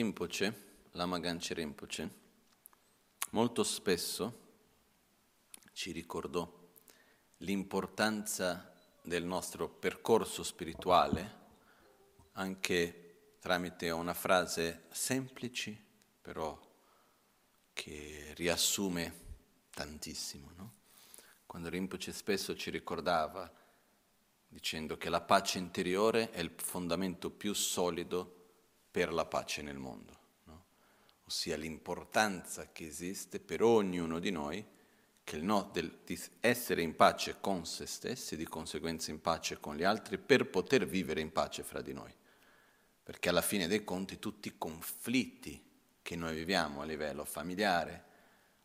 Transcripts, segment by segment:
Rinpoche, Lama Ganche Rinpoche, molto spesso ci ricordò l'importanza del nostro percorso spirituale anche tramite una frase semplice, però che riassume tantissimo. No? Quando Rinpoche spesso ci ricordava dicendo che la pace interiore è il fondamento più solido per la pace nel mondo, no? ossia l'importanza che esiste per ognuno di noi no, del, di essere in pace con se stessi, di conseguenza in pace con gli altri, per poter vivere in pace fra di noi. Perché alla fine dei conti tutti i conflitti che noi viviamo a livello familiare,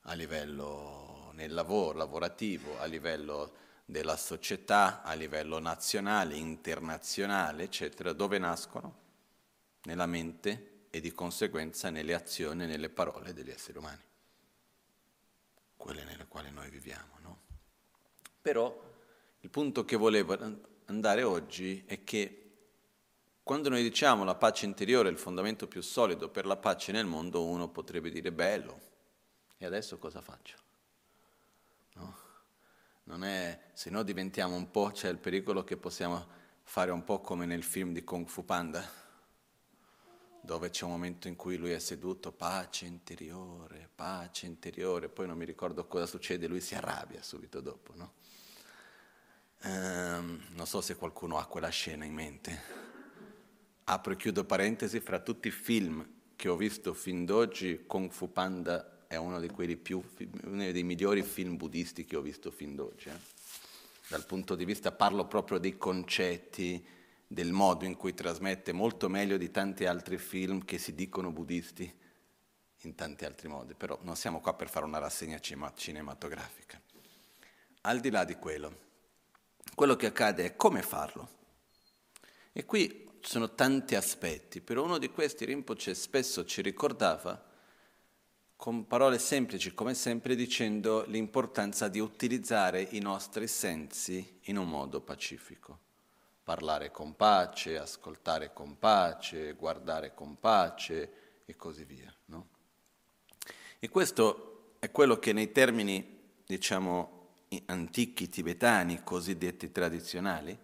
a livello nel lavoro, lavorativo, a livello della società, a livello nazionale, internazionale, eccetera, dove nascono? Nella mente e di conseguenza nelle azioni e nelle parole degli esseri umani quelle nelle quali noi viviamo. No? Però il punto che volevo andare oggi è che quando noi diciamo la pace interiore è il fondamento più solido per la pace nel mondo, uno potrebbe dire bello, e adesso cosa faccio? No? Non è, se no diventiamo un po', c'è il pericolo che possiamo fare un po' come nel film di Kung Fu Panda dove c'è un momento in cui lui è seduto, pace interiore, pace interiore, poi non mi ricordo cosa succede, lui si arrabbia subito dopo, no? Um, non so se qualcuno ha quella scena in mente. Apro e chiudo parentesi, fra tutti i film che ho visto fin d'oggi, Kung Fu Panda è uno, più, uno dei migliori film buddisti che ho visto fin d'oggi. Eh? Dal punto di vista, parlo proprio dei concetti, del modo in cui trasmette molto meglio di tanti altri film che si dicono buddisti in tanti altri modi, però non siamo qua per fare una rassegna cinematografica. Al di là di quello, quello che accade è come farlo. E qui ci sono tanti aspetti, però uno di questi Rinpoche spesso ci ricordava con parole semplici come sempre dicendo l'importanza di utilizzare i nostri sensi in un modo pacifico parlare con pace, ascoltare con pace, guardare con pace e così via. No? E questo è quello che nei termini, diciamo, antichi tibetani, cosiddetti tradizionali,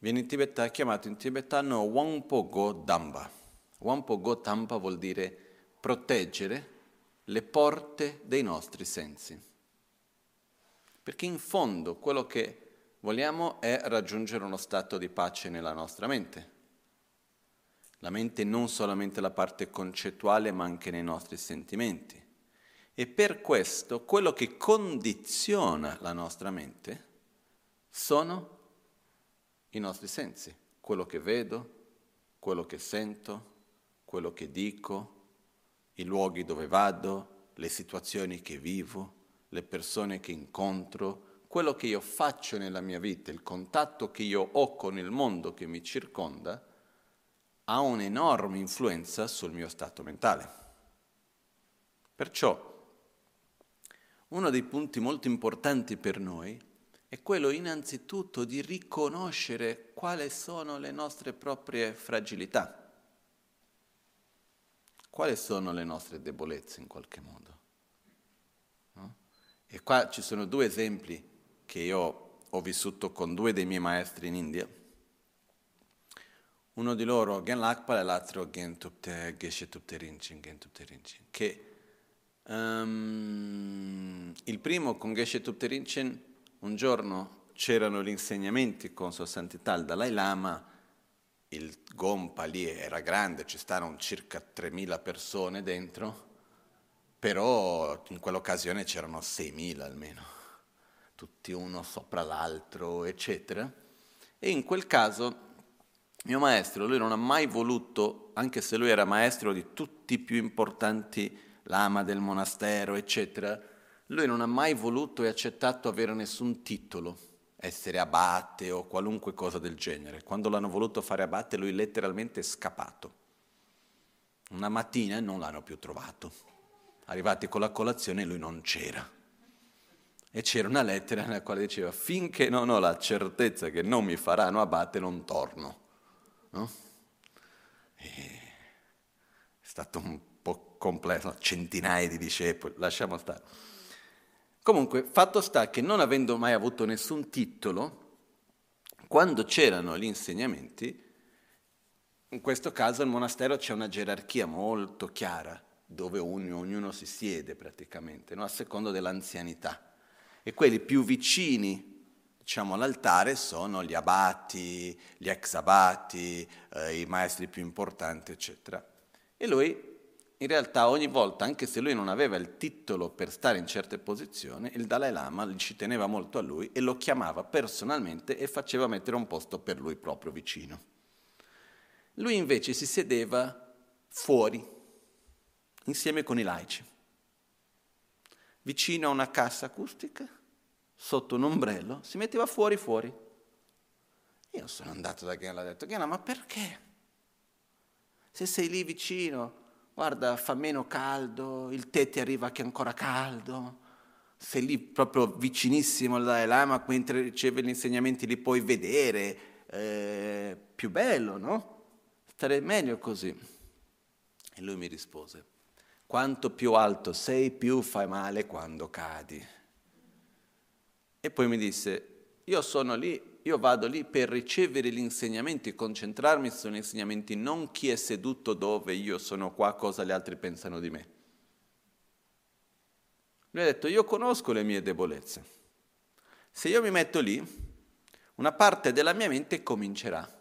viene in tibetano, chiamato in tibetano Go Damba. Go Damba vuol dire proteggere le porte dei nostri sensi. Perché in fondo quello che vogliamo è raggiungere uno stato di pace nella nostra mente. La mente non solamente la parte concettuale, ma anche nei nostri sentimenti. E per questo quello che condiziona la nostra mente sono i nostri sensi, quello che vedo, quello che sento, quello che dico, i luoghi dove vado, le situazioni che vivo, le persone che incontro, quello che io faccio nella mia vita, il contatto che io ho con il mondo che mi circonda, ha un'enorme influenza sul mio stato mentale. Perciò uno dei punti molto importanti per noi è quello innanzitutto di riconoscere quali sono le nostre proprie fragilità, quali sono le nostre debolezze in qualche modo. No? E qua ci sono due esempi che io ho vissuto con due dei miei maestri in India. Uno di loro Gen Lakpal e l'altro Gen Tupte, Geshe Tupte Rinchen, Gen Tupte Rinchen, che um, il primo con Geshe Tupte Rinchen un giorno c'erano gli insegnamenti con Sua Santità il Dalai Lama, il Gompa lì era grande, ci stavano circa 3.000 persone dentro, però in quell'occasione c'erano 6.000 almeno tutti uno sopra l'altro, eccetera. E in quel caso mio maestro, lui non ha mai voluto, anche se lui era maestro di tutti i più importanti lama del monastero, eccetera, lui non ha mai voluto e accettato avere nessun titolo, essere abate o qualunque cosa del genere. Quando l'hanno voluto fare abate, lui letteralmente è scappato. Una mattina non l'hanno più trovato. Arrivati con la colazione lui non c'era. E c'era una lettera nella quale diceva, finché non ho la certezza che non mi faranno abate, non torno. No? stato un po' complesso, centinaia di discepoli, lasciamo stare. Comunque, fatto sta che non avendo mai avuto nessun titolo, quando c'erano gli insegnamenti, in questo caso al monastero c'è una gerarchia molto chiara, dove ognuno si siede praticamente, no? a seconda dell'anzianità. E quelli più vicini diciamo, all'altare sono gli abati, gli ex abati, eh, i maestri più importanti, eccetera. E lui in realtà ogni volta, anche se lui non aveva il titolo per stare in certe posizioni, il Dalai Lama ci teneva molto a lui e lo chiamava personalmente e faceva mettere un posto per lui proprio vicino. Lui invece si sedeva fuori, insieme con i laici, vicino a una cassa acustica, sotto un ombrello, si metteva fuori fuori. Io sono andato da Ghena e ho detto, Ghena, ma perché? Se sei lì vicino, guarda, fa meno caldo, il tè ti arriva che è ancora caldo, sei lì proprio vicinissimo al Dalai Lama, mentre riceve gli insegnamenti li puoi vedere, eh, più bello, no? Stare meglio così. E lui mi rispose, quanto più alto sei, più fai male quando cadi. E poi mi disse, io sono lì io vado lì per ricevere gli insegnamenti, concentrarmi sugli insegnamenti, non chi è seduto dove io sono qua, cosa gli altri pensano di me. Lui ha detto, io conosco le mie debolezze. Se io mi metto lì, una parte della mia mente comincerà.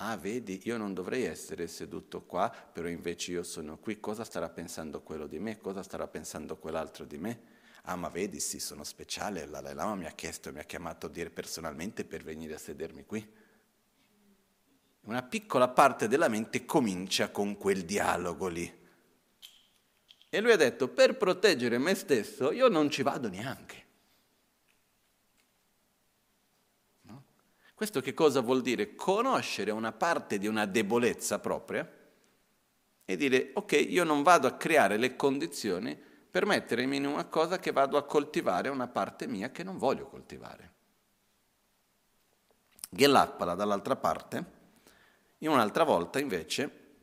Ah, vedi, io non dovrei essere seduto qua, però invece io sono qui. Cosa starà pensando quello di me? Cosa starà pensando quell'altro di me? Ah, ma vedi, sì, sono speciale, il Dalai Lama mi ha chiesto, mi ha chiamato a dire personalmente per venire a sedermi qui. Una piccola parte della mente comincia con quel dialogo lì. E lui ha detto, per proteggere me stesso io non ci vado neanche. Questo che cosa vuol dire? Conoscere una parte di una debolezza propria e dire, ok, io non vado a creare le condizioni per mettermi in una cosa che vado a coltivare una parte mia che non voglio coltivare. Gelapala dall'altra parte, in un'altra volta invece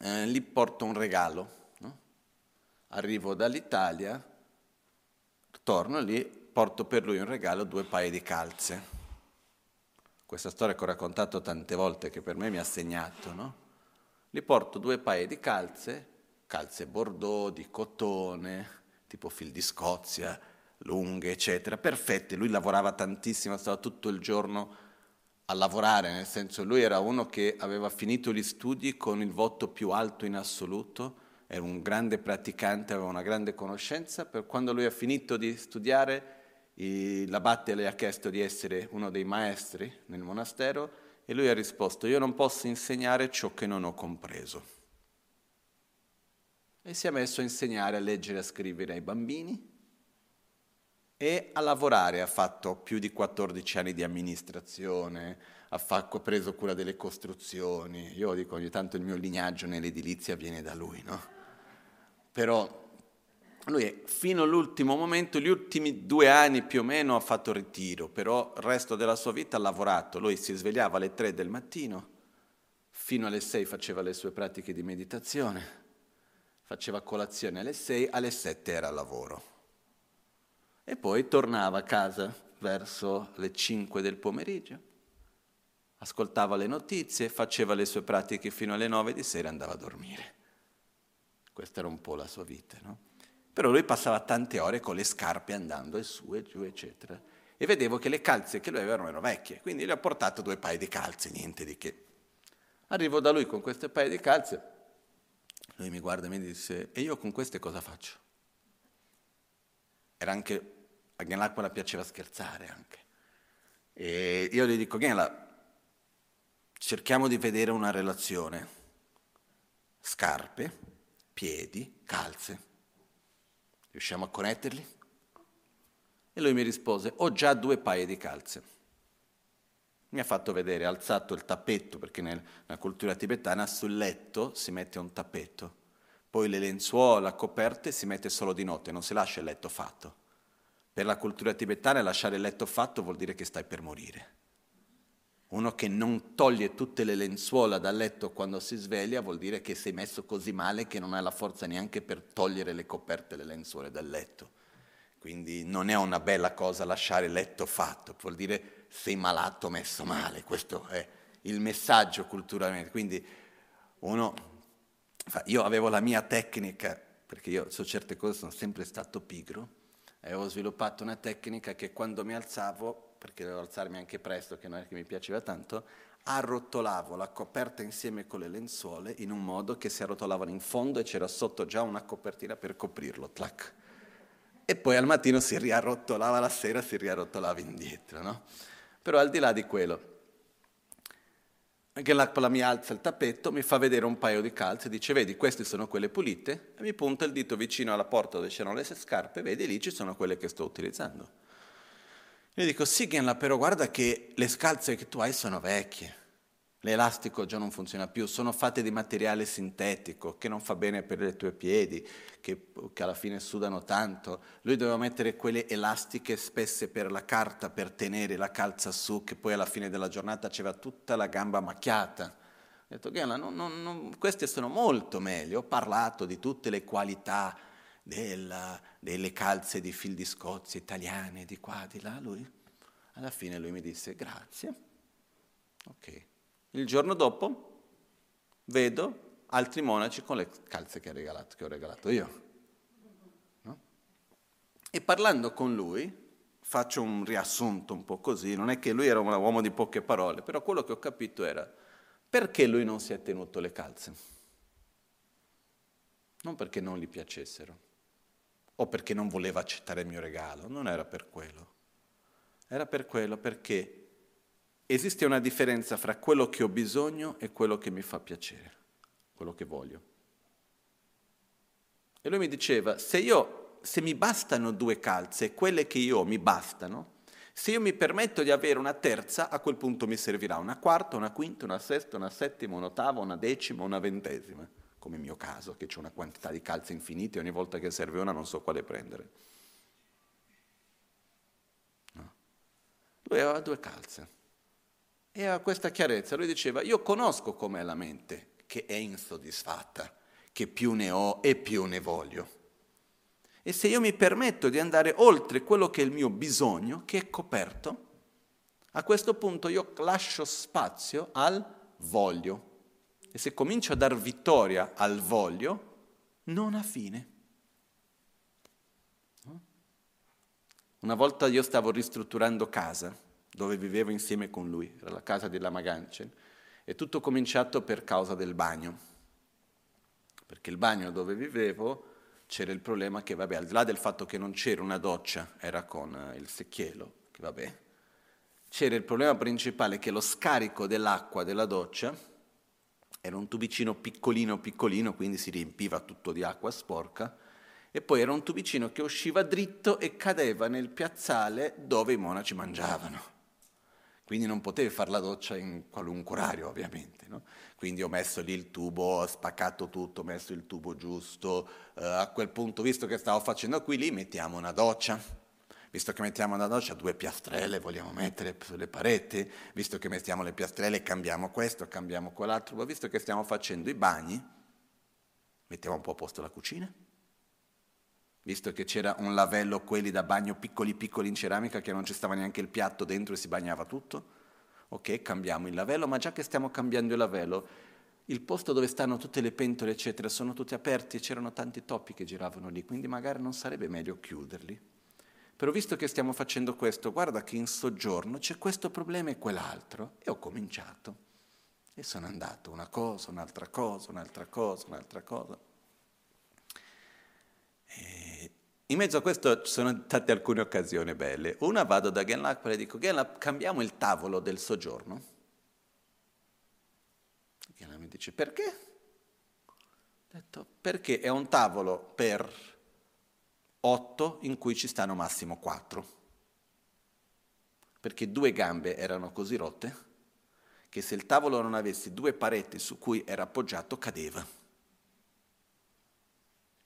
eh, gli porto un regalo. No? Arrivo dall'Italia, torno lì, porto per lui un regalo, due paia di calze. Questa storia che ho raccontato tante volte, che per me mi ha segnato, no? Gli porto due paia di calze calze bordeaux, di cotone, tipo fil di Scozia, lunghe, eccetera, perfette. Lui lavorava tantissimo, stava tutto il giorno a lavorare, nel senso lui era uno che aveva finito gli studi con il voto più alto in assoluto, era un grande praticante, aveva una grande conoscenza, per quando lui ha finito di studiare l'abate le ha chiesto di essere uno dei maestri nel monastero e lui ha risposto io non posso insegnare ciò che non ho compreso e si è messo a insegnare a leggere e a scrivere ai bambini e a lavorare. Ha fatto più di 14 anni di amministrazione, ha, fatto, ha preso cura delle costruzioni. Io dico ogni tanto il mio lignaggio nell'edilizia viene da lui, no? Però lui fino all'ultimo momento, gli ultimi due anni più o meno ha fatto ritiro, però il resto della sua vita ha lavorato. Lui si svegliava alle 3 del mattino, fino alle 6 faceva le sue pratiche di meditazione faceva colazione alle 6, alle 7 era a lavoro. E poi tornava a casa verso le 5 del pomeriggio, ascoltava le notizie, faceva le sue pratiche fino alle 9 di sera e andava a dormire. Questa era un po' la sua vita, no? Però lui passava tante ore con le scarpe andando e su e giù, eccetera. E vedevo che le calze che lui aveva erano vecchie, quindi gli ho portato due paia di calze, niente di che. Arrivo da lui con queste paia di calze, lui mi guarda e mi disse, e io con queste cosa faccio? Era anche, a Ghenlacqua piaceva scherzare anche. E io gli dico, Ghenla, cerchiamo di vedere una relazione. Scarpe, piedi, calze. Riusciamo a connetterli? E lui mi rispose, ho già due paia di calze. Mi ha fatto vedere, ha alzato il tappetto, perché nella cultura tibetana sul letto si mette un tappetto, poi le lenzuola, coperte si mette solo di notte, non si lascia il letto fatto. Per la cultura tibetana lasciare il letto fatto vuol dire che stai per morire. Uno che non toglie tutte le lenzuola dal letto quando si sveglia vuol dire che sei messo così male che non hai la forza neanche per togliere le coperte e le lenzuola dal letto. Quindi non è una bella cosa lasciare il letto fatto, vuol dire sei malato, messo male, questo è il messaggio culturalmente. Quindi uno, io avevo la mia tecnica, perché io su certe cose sono sempre stato pigro, e ho sviluppato una tecnica che quando mi alzavo perché dovevo alzarmi anche presto, che non è che mi piaceva tanto, arrotolavo la coperta insieme con le lenzuole in un modo che si arrotolavano in fondo e c'era sotto già una copertina per coprirlo, tlac. E poi al mattino si riarrotolava, la sera si riarrotolava indietro, no? Però al di là di quello, anche l'acqua mi alza il tappeto, mi fa vedere un paio di calze, dice vedi queste sono quelle pulite e mi punta il dito vicino alla porta dove c'erano le scarpe, vedi lì ci sono quelle che sto utilizzando. Io dico, sì Genla, però guarda che le scalze che tu hai sono vecchie. L'elastico già non funziona più, sono fatte di materiale sintetico che non fa bene per i tuoi piedi, che, che, alla fine sudano tanto. Lui doveva mettere quelle elastiche spesse per la carta per tenere la calza su, che poi alla fine della giornata c'era tutta la gamba macchiata. Ho detto, Genla, queste sono molto meglio. Ho parlato di tutte le qualità della, delle calze di fil di Scozia italiane, di qua, di là, lui, alla fine lui mi disse grazie. Ok. Il giorno dopo vedo altri monaci con le calze che, regalato, che ho regalato io. No? E parlando con lui, faccio un riassunto un po' così, non è che lui era un uomo di poche parole, però quello che ho capito era perché lui non si è tenuto le calze. Non perché non gli piacessero, o perché non voleva accettare il mio regalo, non era per quello. Era per quello perché esiste una differenza fra quello che ho bisogno e quello che mi fa piacere, quello che voglio. E lui mi diceva, se io, se mi bastano due calze, quelle che io ho mi bastano, se io mi permetto di avere una terza, a quel punto mi servirà una quarta, una quinta, una sesta, una settima, un'ottava, una decima, una ventesima come il mio caso, che c'è una quantità di calze infinite e ogni volta che serve una non so quale prendere. No. Lui aveva due calze e aveva questa chiarezza. Lui diceva, io conosco com'è la mente, che è insoddisfatta, che più ne ho e più ne voglio. E se io mi permetto di andare oltre quello che è il mio bisogno, che è coperto, a questo punto io lascio spazio al voglio. E se comincio a dar vittoria al voglio, non ha fine. Una volta io stavo ristrutturando casa, dove vivevo insieme con lui, era la casa della Maganchen, e tutto cominciato per causa del bagno. Perché il bagno dove vivevo c'era il problema che, vabbè, al di là del fatto che non c'era una doccia, era con eh, il secchiello, che vabbè, c'era il problema principale che lo scarico dell'acqua della doccia era un tubicino piccolino piccolino, quindi si riempiva tutto di acqua sporca, e poi era un tubicino che usciva dritto e cadeva nel piazzale dove i monaci mangiavano. Quindi non potevi fare la doccia in qualunque orario, ovviamente. No? Quindi ho messo lì il tubo, ho spaccato tutto, ho messo il tubo giusto. Uh, a quel punto, visto che stavo facendo qui, lì mettiamo una doccia Visto che mettiamo una doccia, due piastrelle vogliamo mettere sulle pareti, visto che mettiamo le piastrelle cambiamo questo, cambiamo quell'altro, ma visto che stiamo facendo i bagni, mettiamo un po' a posto la cucina. Visto che c'era un lavello, quelli da bagno piccoli piccoli in ceramica, che non ci stava neanche il piatto dentro e si bagnava tutto, ok, cambiamo il lavello, ma già che stiamo cambiando il lavello, il posto dove stanno tutte le pentole, eccetera, sono tutti aperti e c'erano tanti topi che giravano lì, quindi magari non sarebbe meglio chiuderli. Però visto che stiamo facendo questo, guarda che in soggiorno c'è questo problema e quell'altro. E ho cominciato. E sono andato una cosa, un'altra cosa, un'altra cosa, un'altra cosa. E in mezzo a questo ci sono state alcune occasioni belle. Una vado da Genlap e le dico, Genlap, cambiamo il tavolo del soggiorno. Genlap mi dice, perché? Ho detto, perché è un tavolo per 8 in cui ci stanno massimo 4. Perché due gambe erano così rotte che se il tavolo non avesse due pareti su cui era appoggiato cadeva.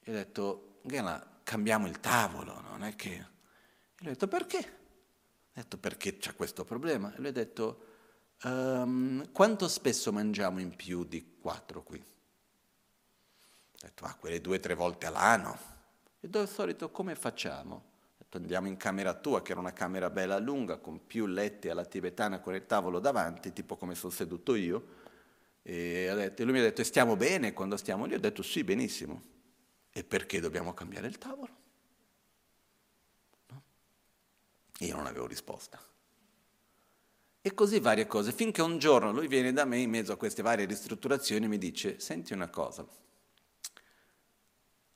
E ho detto, Gela, cambiamo il tavolo, non è che... E lui ha detto, perché? Ho detto, perché c'è questo problema. E lui ha detto, um, quanto spesso mangiamo in più di quattro qui? Ho detto, ah, quelle due o tre volte all'anno. E dove solito come facciamo? Andiamo in camera tua, che era una camera bella lunga, con più letti alla tibetana, con il tavolo davanti, tipo come sono seduto io. E, detto, lui mi ha detto, stiamo bene quando stiamo lì? Ho detto, sì, benissimo. E perché dobbiamo cambiare il tavolo? No? Io non avevo risposta. E così varie cose, finché un giorno lui viene da me in mezzo a queste varie ristrutturazioni e mi dice, senti una cosa,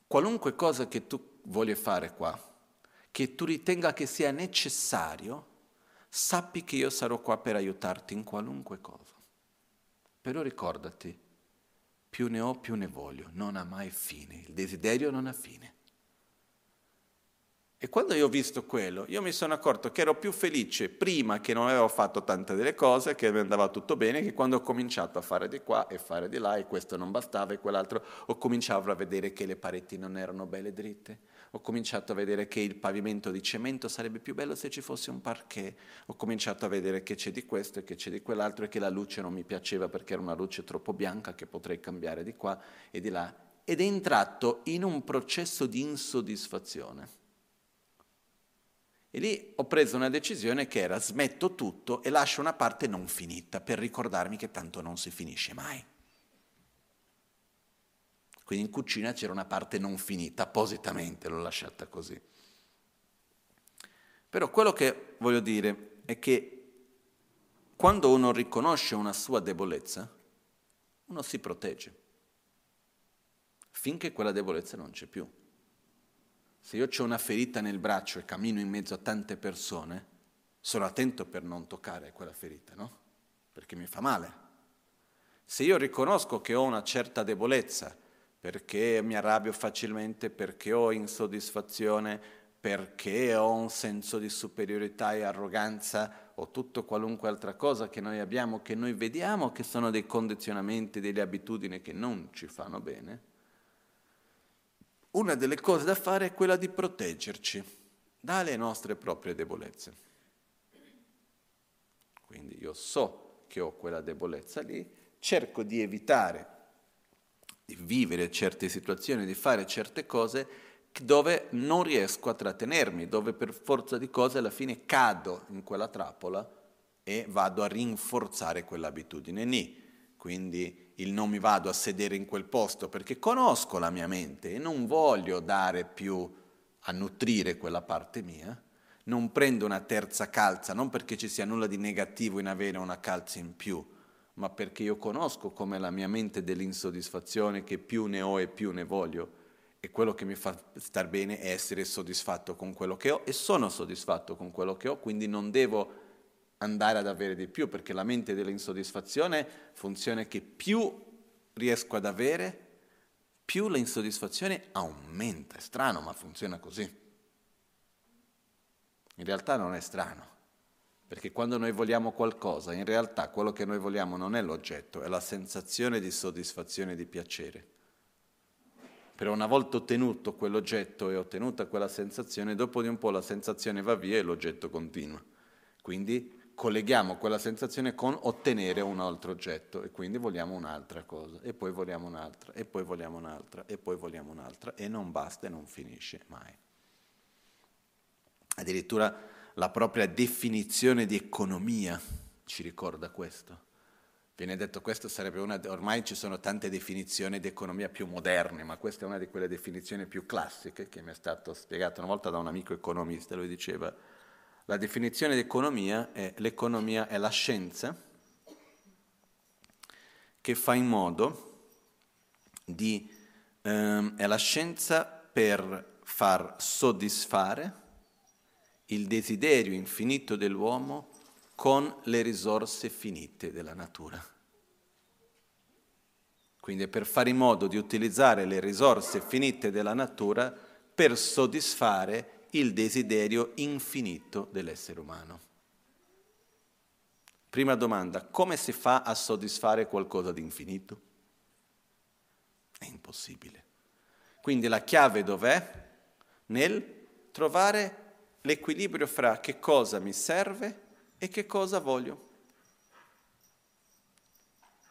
qualunque cosa che tu voglia fare qua, che tu ritenga che sia necessario, sappi che io sarò qua per aiutarti in qualunque cosa. Però ricordati, più ne ho più ne voglio, non ha mai fine, il desiderio non ha fine. E quando io ho visto quello, io mi sono accorto che ero più felice prima che non avevo fatto tante delle cose, che mi andava tutto bene, che quando ho cominciato a fare di qua e fare di là e questo non bastava e quell'altro, ho cominciato a vedere che le pareti non erano belle dritte, ho cominciato a vedere che il pavimento di cemento sarebbe più bello se ci fosse un parquet, ho cominciato a vedere che c'è di questo e che c'è di quell'altro e che la luce non mi piaceva perché era una luce troppo bianca che potrei cambiare di qua e di là. Ed è entrato in un processo di insoddisfazione e lì ho preso una decisione che era smetto tutto e lascio una parte non finita per ricordarmi che tanto non si finisce mai. Quindi in cucina c'era una parte non finita, appositamente l'ho lasciata così. Però quello che voglio dire è che quando uno riconosce una sua debolezza, uno si protegge, finché quella debolezza non c'è più. Se io ho una ferita nel braccio e cammino in mezzo a tante persone, sono attento per non toccare quella ferita, no? Perché mi fa male. Se io riconosco che ho una certa debolezza, perché mi arrabbio facilmente, perché ho insoddisfazione, perché ho un senso di superiorità e arroganza o tutto qualunque altra cosa che noi abbiamo, che noi vediamo che sono dei condizionamenti, delle abitudini che non ci fanno bene, una delle cose da fare è quella di proteggerci dalle nostre proprie debolezze. Quindi io so che ho quella debolezza lì, cerco di evitare di vivere certe situazioni, di fare certe cose dove non riesco a trattenermi, dove per forza di cose alla fine cado in quella trappola e vado a rinforzare quell'abitudine lì. Quindi il non mi vado a sedere in quel posto perché conosco la mia mente e non voglio dare più a nutrire quella parte mia, non prendo una terza calza, non perché ci sia nulla di negativo in avere una calza in più, ma perché io conosco come la mia mente dell'insoddisfazione, che più ne ho e più ne voglio, e quello che mi fa star bene è essere soddisfatto con quello che ho e sono soddisfatto con quello che ho, quindi non devo andare ad avere di più, perché la mente dell'insoddisfazione funziona che più riesco ad avere, più l'insoddisfazione aumenta. È strano, ma funziona così. In realtà non è strano, perché quando noi vogliamo qualcosa, in realtà quello che noi vogliamo non è l'oggetto, è la sensazione di soddisfazione e di piacere. Però una volta ottenuto quell'oggetto e ottenuta quella sensazione, dopo di un po' la sensazione va via e l'oggetto continua. Quindi colleghiamo quella sensazione con ottenere un altro oggetto e quindi vogliamo un'altra cosa e poi vogliamo un'altra e poi vogliamo un'altra e poi vogliamo un'altra e non basta e non finisce mai. Addirittura la propria definizione di economia ci ricorda questo. Viene detto questo sarebbe una, ormai ci sono tante definizioni di economia più moderne, ma questa è una di quelle definizioni più classiche che mi è stato spiegato una volta da un amico economista, lui diceva la definizione di economia è l'economia è la scienza che fa in modo di, ehm, è la scienza per far soddisfare il desiderio infinito dell'uomo con le risorse finite della natura. Quindi è per fare in modo di utilizzare le risorse finite della natura per soddisfare il desiderio infinito dell'essere umano. Prima domanda, come si fa a soddisfare qualcosa di infinito? È impossibile. Quindi la chiave dov'è? Nel trovare l'equilibrio fra che cosa mi serve e che cosa voglio.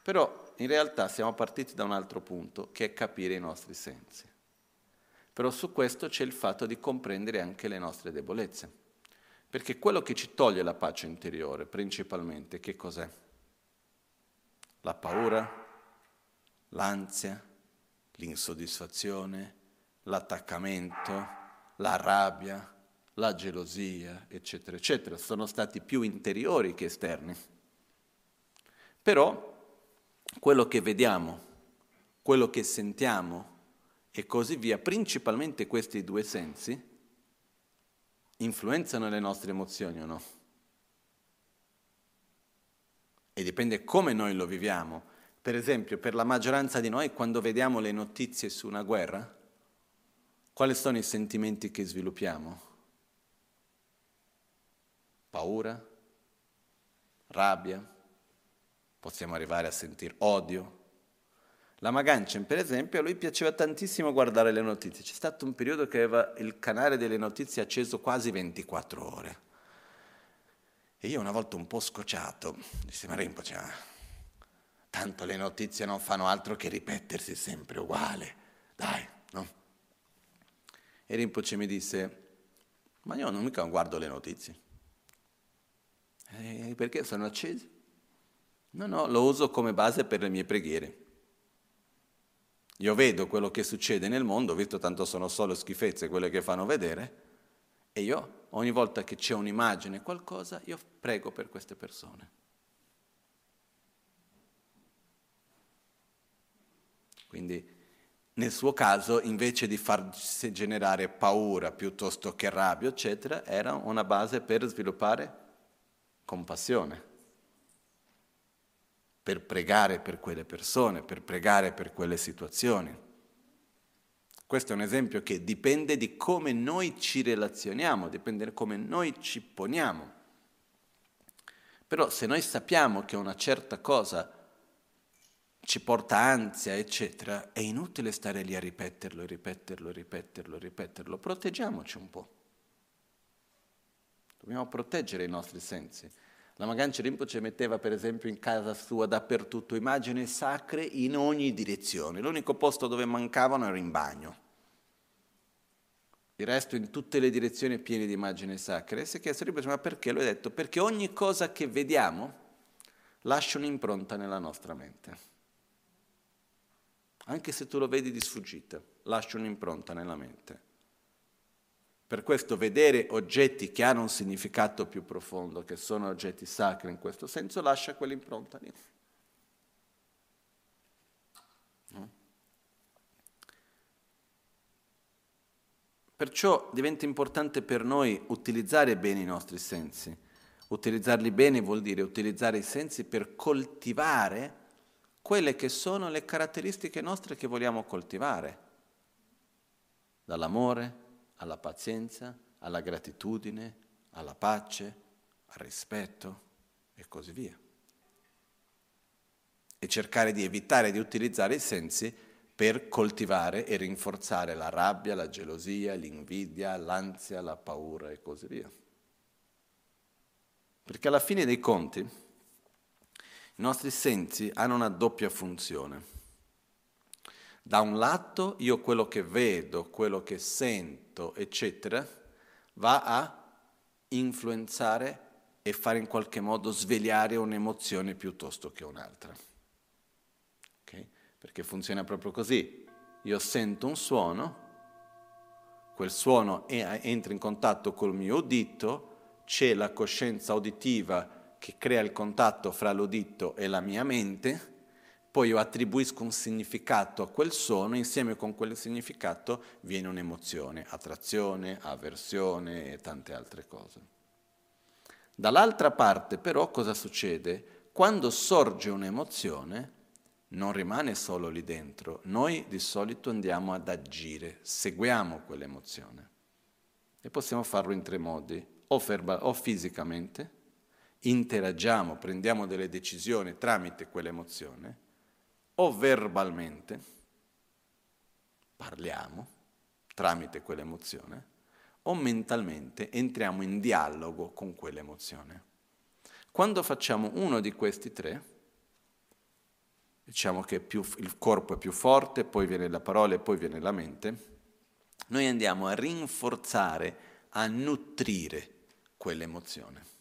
Però in realtà siamo partiti da un altro punto, che è capire i nostri sensi. Però su questo c'è il fatto di comprendere anche le nostre debolezze. Perché quello che ci toglie la pace interiore, principalmente, che cos'è? La paura, l'ansia, l'insoddisfazione, l'attaccamento, la rabbia, la gelosia, eccetera, eccetera. Sono stati più interiori che esterni. Però quello che vediamo, quello che sentiamo e così via, principalmente questi due sensi, influenzano le nostre emozioni o no? E dipende come noi lo viviamo. Per esempio, per la maggioranza di noi, quando vediamo le notizie su una guerra, quali sono i sentimenti che sviluppiamo? Paura? Rabbia? Possiamo arrivare a sentire odio? La Magancen, per esempio, a lui piaceva tantissimo guardare le notizie. C'è stato un periodo che aveva il canale delle notizie acceso quasi 24 ore. E io una volta un po' scocciato, disse, ma Rinpoche, tanto le notizie non fanno altro che ripetersi sempre uguale, dai, no? E Rinpoche mi disse, ma io non mica guardo le notizie. E perché sono accese? No, no, lo uso come base per le mie preghiere. Io vedo quello che succede nel mondo, visto tanto sono solo schifezze quelle che fanno vedere, e io ogni volta che c'è un'immagine, qualcosa, io prego per queste persone. Quindi nel suo caso, invece di farsi generare paura piuttosto che rabbia, eccetera, era una base per sviluppare compassione per pregare per quelle persone, per pregare per quelle situazioni. Questo è un esempio che dipende di come noi ci relazioniamo, dipende da come noi ci poniamo. Però se noi sappiamo che una certa cosa ci porta ansia, eccetera, è inutile stare lì a ripeterlo, ripeterlo, ripeterlo, ripeterlo. Proteggiamoci un po'. Dobbiamo proteggere i nostri sensi. La Magancia Rinpoche metteva per esempio in casa sua dappertutto immagini sacre in ogni direzione. L'unico posto dove mancavano era in bagno. Il resto in tutte le direzioni piene di immagini sacre. E si è chiesto Rinpoche, ma perché? Lui ha detto, perché ogni cosa che vediamo lascia un'impronta nella nostra mente. Anche se tu lo vedi di sfuggita, lascia un'impronta nella mente. Per questo vedere oggetti che hanno un significato più profondo, che sono oggetti sacri in questo senso, lascia quell'impronta lì. Perciò diventa importante per noi utilizzare bene i nostri sensi. Utilizzarli bene vuol dire utilizzare i sensi per coltivare quelle che sono le caratteristiche nostre che vogliamo coltivare. Dall'amore, alla pazienza, alla gratitudine, alla pace, al rispetto e così via. E cercare di evitare di utilizzare i sensi per coltivare e rinforzare la rabbia, la gelosia, l'invidia, l'ansia, la paura e così via. Perché alla fine dei conti i nostri sensi hanno una doppia funzione. Da un lato io quello che vedo, quello che sento, eccetera, va a influenzare e fare in qualche modo svegliare un'emozione piuttosto che un'altra. Okay? Perché funziona proprio così. Io sento un suono, quel suono entra in contatto col mio udito, c'è la coscienza uditiva che crea il contatto fra l'udito e la mia mente, poi io attribuisco un significato a quel suono, insieme con quel significato viene un'emozione, attrazione, avversione e tante altre cose. Dall'altra parte però cosa succede? Quando sorge un'emozione non rimane solo lì dentro, noi di solito andiamo ad agire, seguiamo quell'emozione e possiamo farlo in tre modi, o, ferba, o fisicamente, interagiamo, prendiamo delle decisioni tramite quell'emozione, o verbalmente, parliamo tramite quell'emozione, o mentalmente entriamo in dialogo con quell'emozione. Quando facciamo uno di questi tre, diciamo che più, il corpo è più forte, poi viene la parola e poi viene la mente, noi andiamo a rinforzare, a nutrire quell'emozione.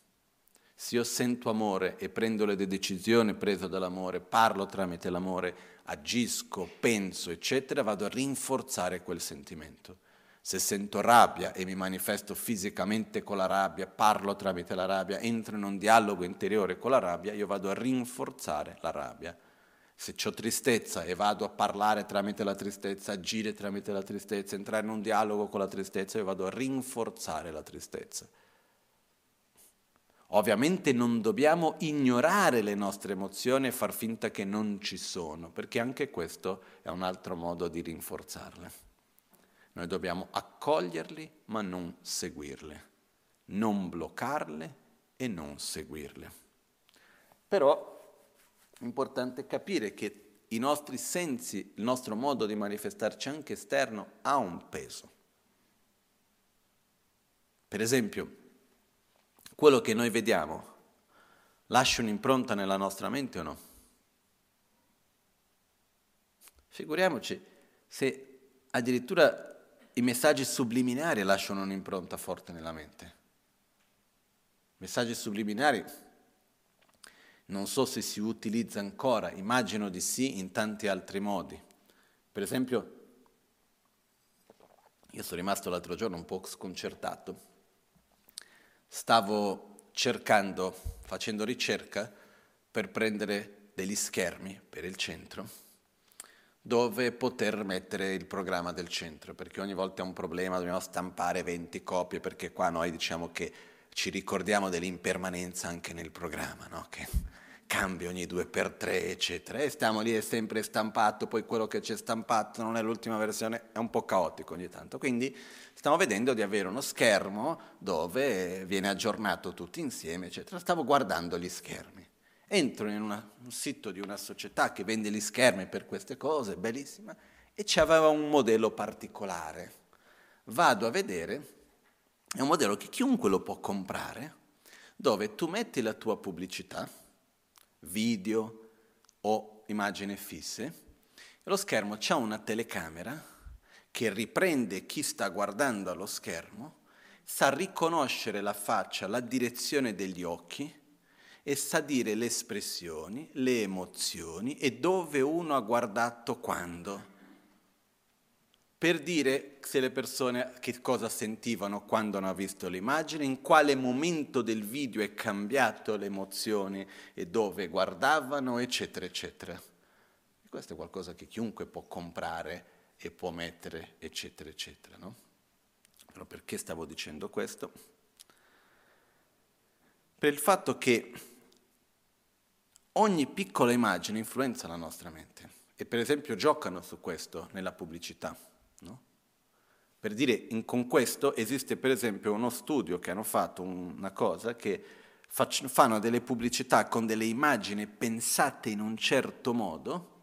Se io sento amore e prendo le decisioni prese dall'amore, parlo tramite l'amore, agisco, penso, eccetera, vado a rinforzare quel sentimento. Se sento rabbia e mi manifesto fisicamente con la rabbia, parlo tramite la rabbia, entro in un dialogo interiore con la rabbia, io vado a rinforzare la rabbia. Se ho tristezza e vado a parlare tramite la tristezza, agire tramite la tristezza, entrare in un dialogo con la tristezza, io vado a rinforzare la tristezza. Ovviamente non dobbiamo ignorare le nostre emozioni e far finta che non ci sono, perché anche questo è un altro modo di rinforzarle. Noi dobbiamo accoglierli ma non seguirle, non bloccarle e non seguirle. Però è importante capire che i nostri sensi, il nostro modo di manifestarci anche esterno ha un peso. Per esempio, quello che noi vediamo lascia un'impronta nella nostra mente o no? Figuriamoci se addirittura i messaggi subliminari lasciano un'impronta forte nella mente. Messaggi subliminari non so se si utilizza ancora, immagino di sì in tanti altri modi. Per esempio, io sono rimasto l'altro giorno un po' sconcertato stavo cercando, facendo ricerca per prendere degli schermi per il centro dove poter mettere il programma del centro, perché ogni volta è un problema, dobbiamo stampare 20 copie, perché qua noi diciamo che ci ricordiamo dell'impermanenza anche nel programma, no? che cambia ogni due per tre, eccetera, e stiamo lì, è sempre stampato, poi quello che c'è stampato non è l'ultima versione, è un po' caotico ogni tanto, quindi stiamo vedendo di avere uno schermo dove viene aggiornato tutti insieme, eccetera. Stavo guardando gli schermi. Entro in una, un sito di una società che vende gli schermi per queste cose, bellissima, e c'aveva un modello particolare. Vado a vedere, è un modello che chiunque lo può comprare, dove tu metti la tua pubblicità, video o immagini fisse, lo schermo ha una telecamera che riprende chi sta guardando allo schermo, sa riconoscere la faccia, la direzione degli occhi e sa dire le espressioni, le emozioni e dove uno ha guardato quando. Per dire se le persone che cosa sentivano quando hanno visto l'immagine, in quale momento del video è cambiato le emozioni e dove guardavano, eccetera, eccetera. E questo è qualcosa che chiunque può comprare e può mettere, eccetera, eccetera. No? Però perché stavo dicendo questo? Per il fatto che ogni piccola immagine influenza la nostra mente e per esempio giocano su questo nella pubblicità. Per dire, in, con questo esiste per esempio uno studio che hanno fatto una cosa che faccio, fanno delle pubblicità con delle immagini pensate in un certo modo,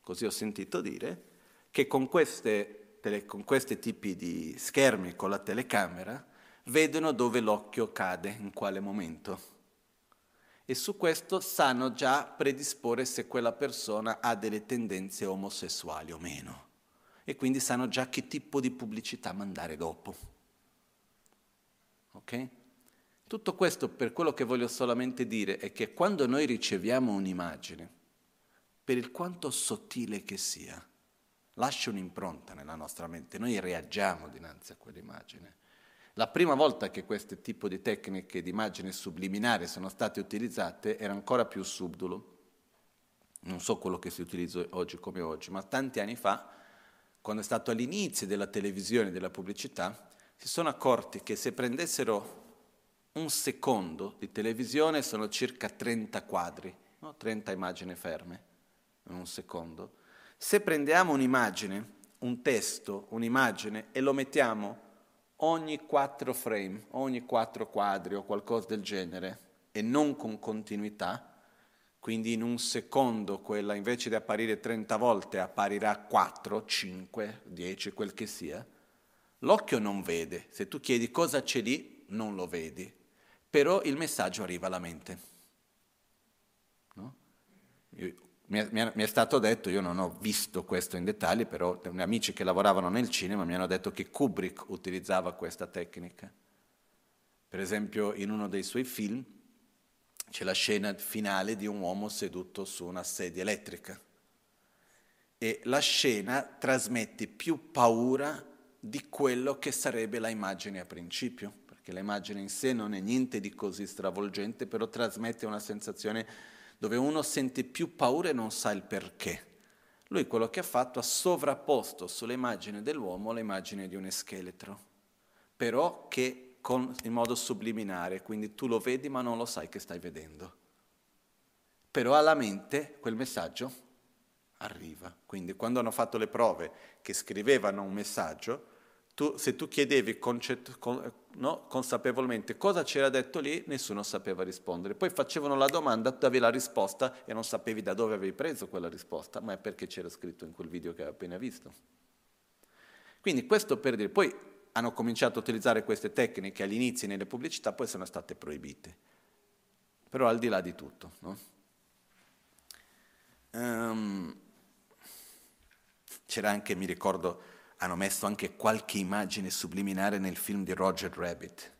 così ho sentito dire, che con, queste, con questi tipi di schermi, con la telecamera, vedono dove l'occhio cade, in quale momento. E su questo sanno già predisporre se quella persona ha delle tendenze omosessuali o meno. E quindi sanno già che tipo di pubblicità mandare dopo. Ok? Tutto questo per quello che voglio solamente dire è che quando noi riceviamo un'immagine, per il quanto sottile che sia, lascia un'impronta nella nostra mente, noi reagiamo dinanzi a quell'immagine. La prima volta che questo tipo di tecniche di immagine subliminare sono state utilizzate era ancora più subdolo, non so quello che si utilizza oggi come oggi, ma tanti anni fa, quando è stato all'inizio della televisione e della pubblicità, si sono accorti che se prendessero un secondo di televisione sono circa 30 quadri, no? 30 immagini ferme in un secondo, se prendiamo un'immagine, un testo, un'immagine e lo mettiamo ogni quattro frame, ogni quattro quadri o qualcosa del genere e non con continuità, quindi in un secondo quella invece di apparire 30 volte apparirà 4, 5, 10, quel che sia, l'occhio non vede. Se tu chiedi cosa c'è lì, non lo vedi, però il messaggio arriva alla mente. No? Io mi è, mi è, stato detto, io non ho visto questo in dettagli, però amici che lavoravano nel cinema mi hanno detto che Kubrick utilizzava questa tecnica. Per esempio in uno dei suoi film c'è la scena finale di un uomo seduto su una sedia elettrica e la scena trasmette più paura di quello che sarebbe la immagine a principio, perché l'immagine in sé non è niente di così stravolgente, però trasmette una sensazione dove uno sente più paura e non sa il perché. Lui quello che ha fatto ha sovrapposto sull'immagine dell'uomo l'immagine di un scheletro, però che con, in modo subliminare, quindi tu lo vedi ma non lo sai che stai vedendo. Però alla mente quel messaggio arriva. Quindi quando hanno fatto le prove che scrivevano un messaggio, tu, se tu chiedevi concet- con, no, consapevolmente cosa c'era detto lì, nessuno sapeva rispondere. Poi facevano la domanda, tu avevi la risposta e non sapevi da dove avevi preso quella risposta, ma è perché c'era scritto in quel video che avevi appena visto. Quindi questo per dire, poi hanno cominciato a utilizzare queste tecniche all'inizio nelle pubblicità, poi sono state proibite. Però al di là di tutto, no? um, c'era anche, mi ricordo, hanno messo anche qualche immagine subliminare nel film di Roger Rabbit.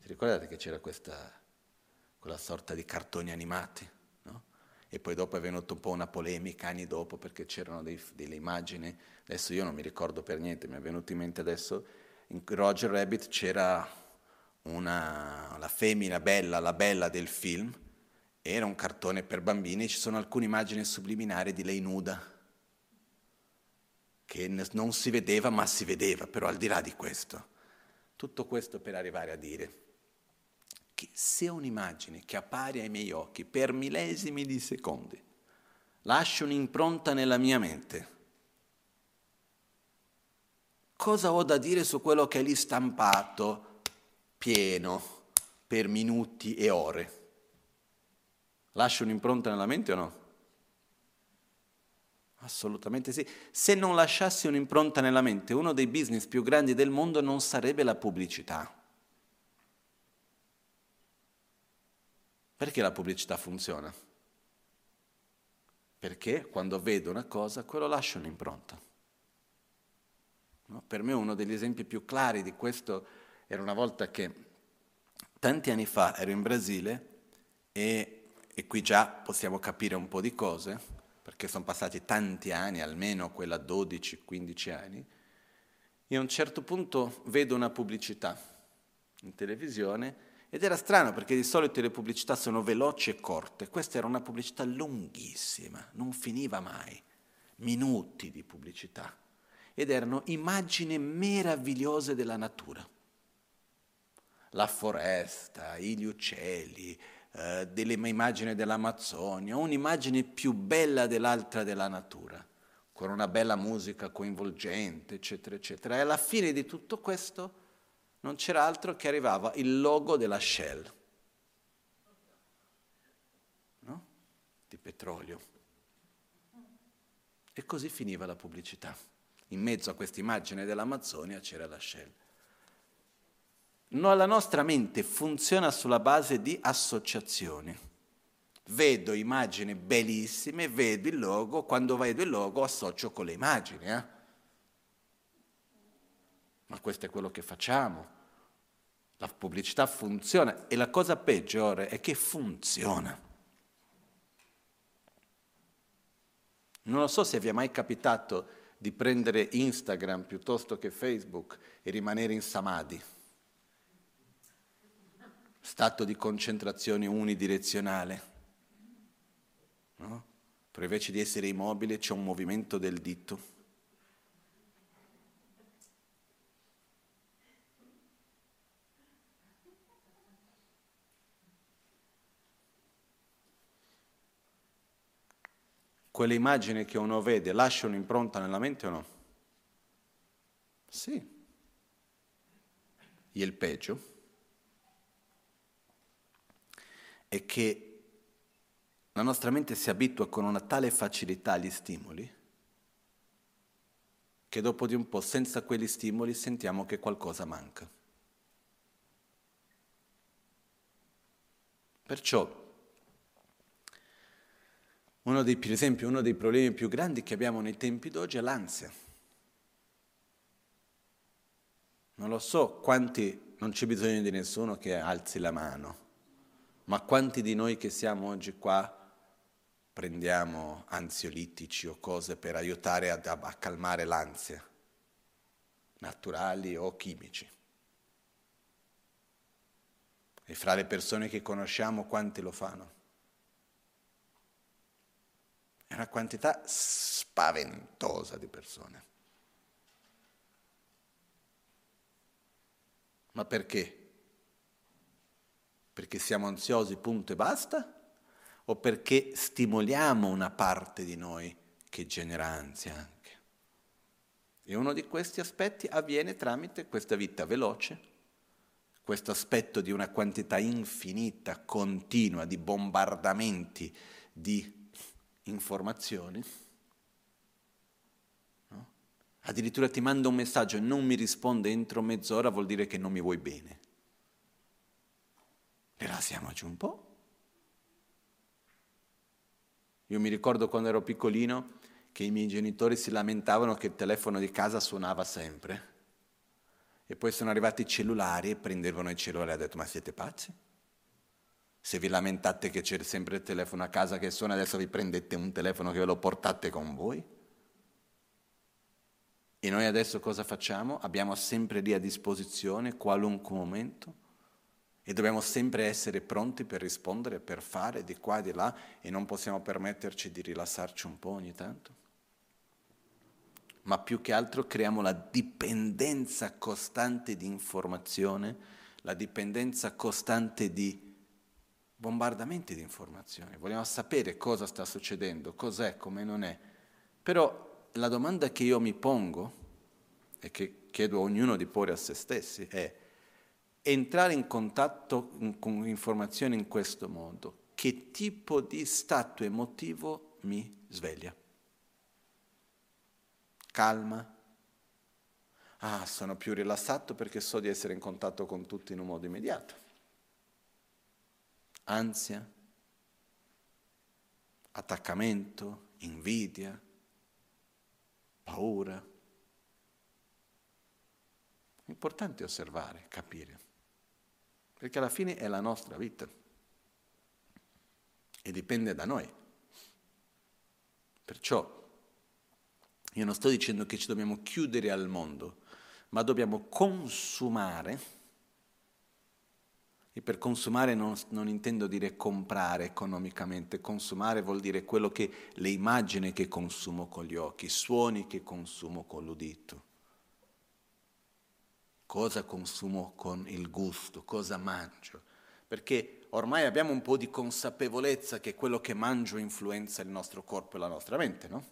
Vi ricordate che c'era questa, quella sorta di cartoni animati? No? E poi dopo è venuta un po' una polemica anni dopo perché c'erano dei, delle immagini, adesso io non mi ricordo per niente, mi è venuto in mente adesso, in Roger Rabbit c'era una, la femmina bella, la bella del film, era un cartone per bambini, ci sono alcune immagini subliminari di lei nuda che non si vedeva ma si vedeva, però al di là di questo, tutto questo per arrivare a dire che se un'immagine che appare ai miei occhi per millesimi di secondi lascia un'impronta nella mia mente, cosa ho da dire su quello che è lì stampato pieno per minuti e ore? Lascia un'impronta nella mente o no? Assolutamente sì. Se non lasciassi un'impronta nella mente, uno dei business più grandi del mondo non sarebbe la pubblicità. Perché la pubblicità funziona? Perché quando vedo una cosa, quello lascia un'impronta. No? Per me uno degli esempi più clari di questo era una volta che tanti anni fa ero in Brasile e, e qui già possiamo capire un po' di cose perché sono passati tanti anni, almeno quella 12-15 anni, e a un certo punto vedo una pubblicità in televisione ed era strano perché di solito le pubblicità sono veloci e corte, questa era una pubblicità lunghissima, non finiva mai, minuti di pubblicità, ed erano immagini meravigliose della natura. La foresta, gli uccelli, eh, delle immagini dell'Amazzonia, un'immagine più bella dell'altra della natura, con una bella musica coinvolgente, eccetera, eccetera. E alla fine di tutto questo non c'era altro che arrivava il logo della Shell, no? di petrolio. E così finiva la pubblicità. In mezzo a questa immagine dell'Amazzonia c'era la Shell. No, la nostra mente funziona sulla base di associazioni. Vedo immagini bellissime, vedo il logo, quando vedo il logo associo con le immagini. Eh? Ma questo è quello che facciamo. La pubblicità funziona e la cosa peggiore è che funziona. Non lo so se vi è mai capitato di prendere Instagram piuttosto che Facebook e rimanere in samadhi stato di concentrazione unidirezionale. No? Però invece di essere immobile c'è un movimento del dito. Quelle immagini che uno vede lasciano un'impronta nella mente o no? Sì. E il peggio? è che la nostra mente si abitua con una tale facilità agli stimoli che dopo di un po' senza quegli stimoli sentiamo che qualcosa manca. Perciò Uno dei, per esempio, uno dei problemi più grandi che abbiamo nei tempi d'oggi è l'ansia. Non lo so quanti, non c'è bisogno di nessuno che alzi la mano, ma quanti di noi che siamo oggi qua prendiamo ansiolitici o cose per aiutare a, a calmare l'ansia, naturali o chimici? E fra le persone che conosciamo quanti lo fanno? È una quantità spaventosa di persone. Ma perché? Perché siamo ansiosi, punto e basta? O perché stimoliamo una parte di noi che genera ansia anche? E uno di questi aspetti avviene tramite questa vita veloce, questo aspetto di una quantità infinita, continua di bombardamenti di informazioni. No? Addirittura ti manda un messaggio e non mi risponde entro mezz'ora, vuol dire che non mi vuoi bene. Relasiamoci un po'. Io mi ricordo quando ero piccolino che i miei genitori si lamentavano che il telefono di casa suonava sempre. E poi sono arrivati i cellulari e prendevano il cellulare e ha detto ma siete pazzi? Se vi lamentate che c'è sempre il telefono a casa che suona, adesso vi prendete un telefono che ve lo portate con voi? E noi adesso cosa facciamo? Abbiamo sempre lì a disposizione qualunque momento e dobbiamo sempre essere pronti per rispondere, per fare di qua e di là e non possiamo permetterci di rilassarci un po' ogni tanto. Ma più che altro creiamo la dipendenza costante di informazione, la dipendenza costante di bombardamenti di informazioni, vogliamo sapere cosa sta succedendo, cos'è, come non è. Però la domanda che io mi pongo e che chiedo a ognuno di porre a se stessi è entrare in contatto con informazioni in questo modo, che tipo di stato emotivo mi sveglia? Calma? Ah, sono più rilassato perché so di essere in contatto con tutti in un modo immediato ansia, attaccamento, invidia, paura. È importante osservare, capire, perché alla fine è la nostra vita e dipende da noi. Perciò io non sto dicendo che ci dobbiamo chiudere al mondo, ma dobbiamo consumare e per consumare non, non, intendo dire comprare economicamente, consumare vuol dire quello che, le immagini che consumo con gli occhi, i suoni che consumo con l'udito, cosa consumo con il gusto, cosa mangio, perché ormai abbiamo un po' di consapevolezza che quello che mangio influenza il nostro corpo e la nostra mente, no?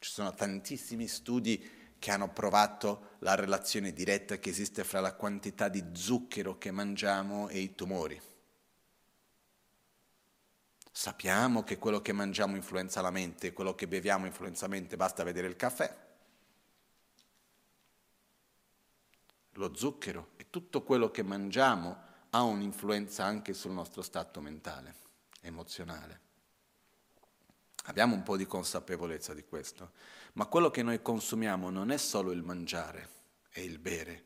Ci sono tantissimi studi che hanno provato la relazione diretta che esiste fra la quantità di zucchero che mangiamo e i tumori. Sappiamo che quello che mangiamo influenza la mente, quello che beviamo influenza la mente, basta vedere il caffè. Lo zucchero e tutto quello che mangiamo ha un'influenza anche sul nostro stato mentale, emozionale. Abbiamo un po' di consapevolezza di questo, ma quello che noi consumiamo non è solo il mangiare e il bere,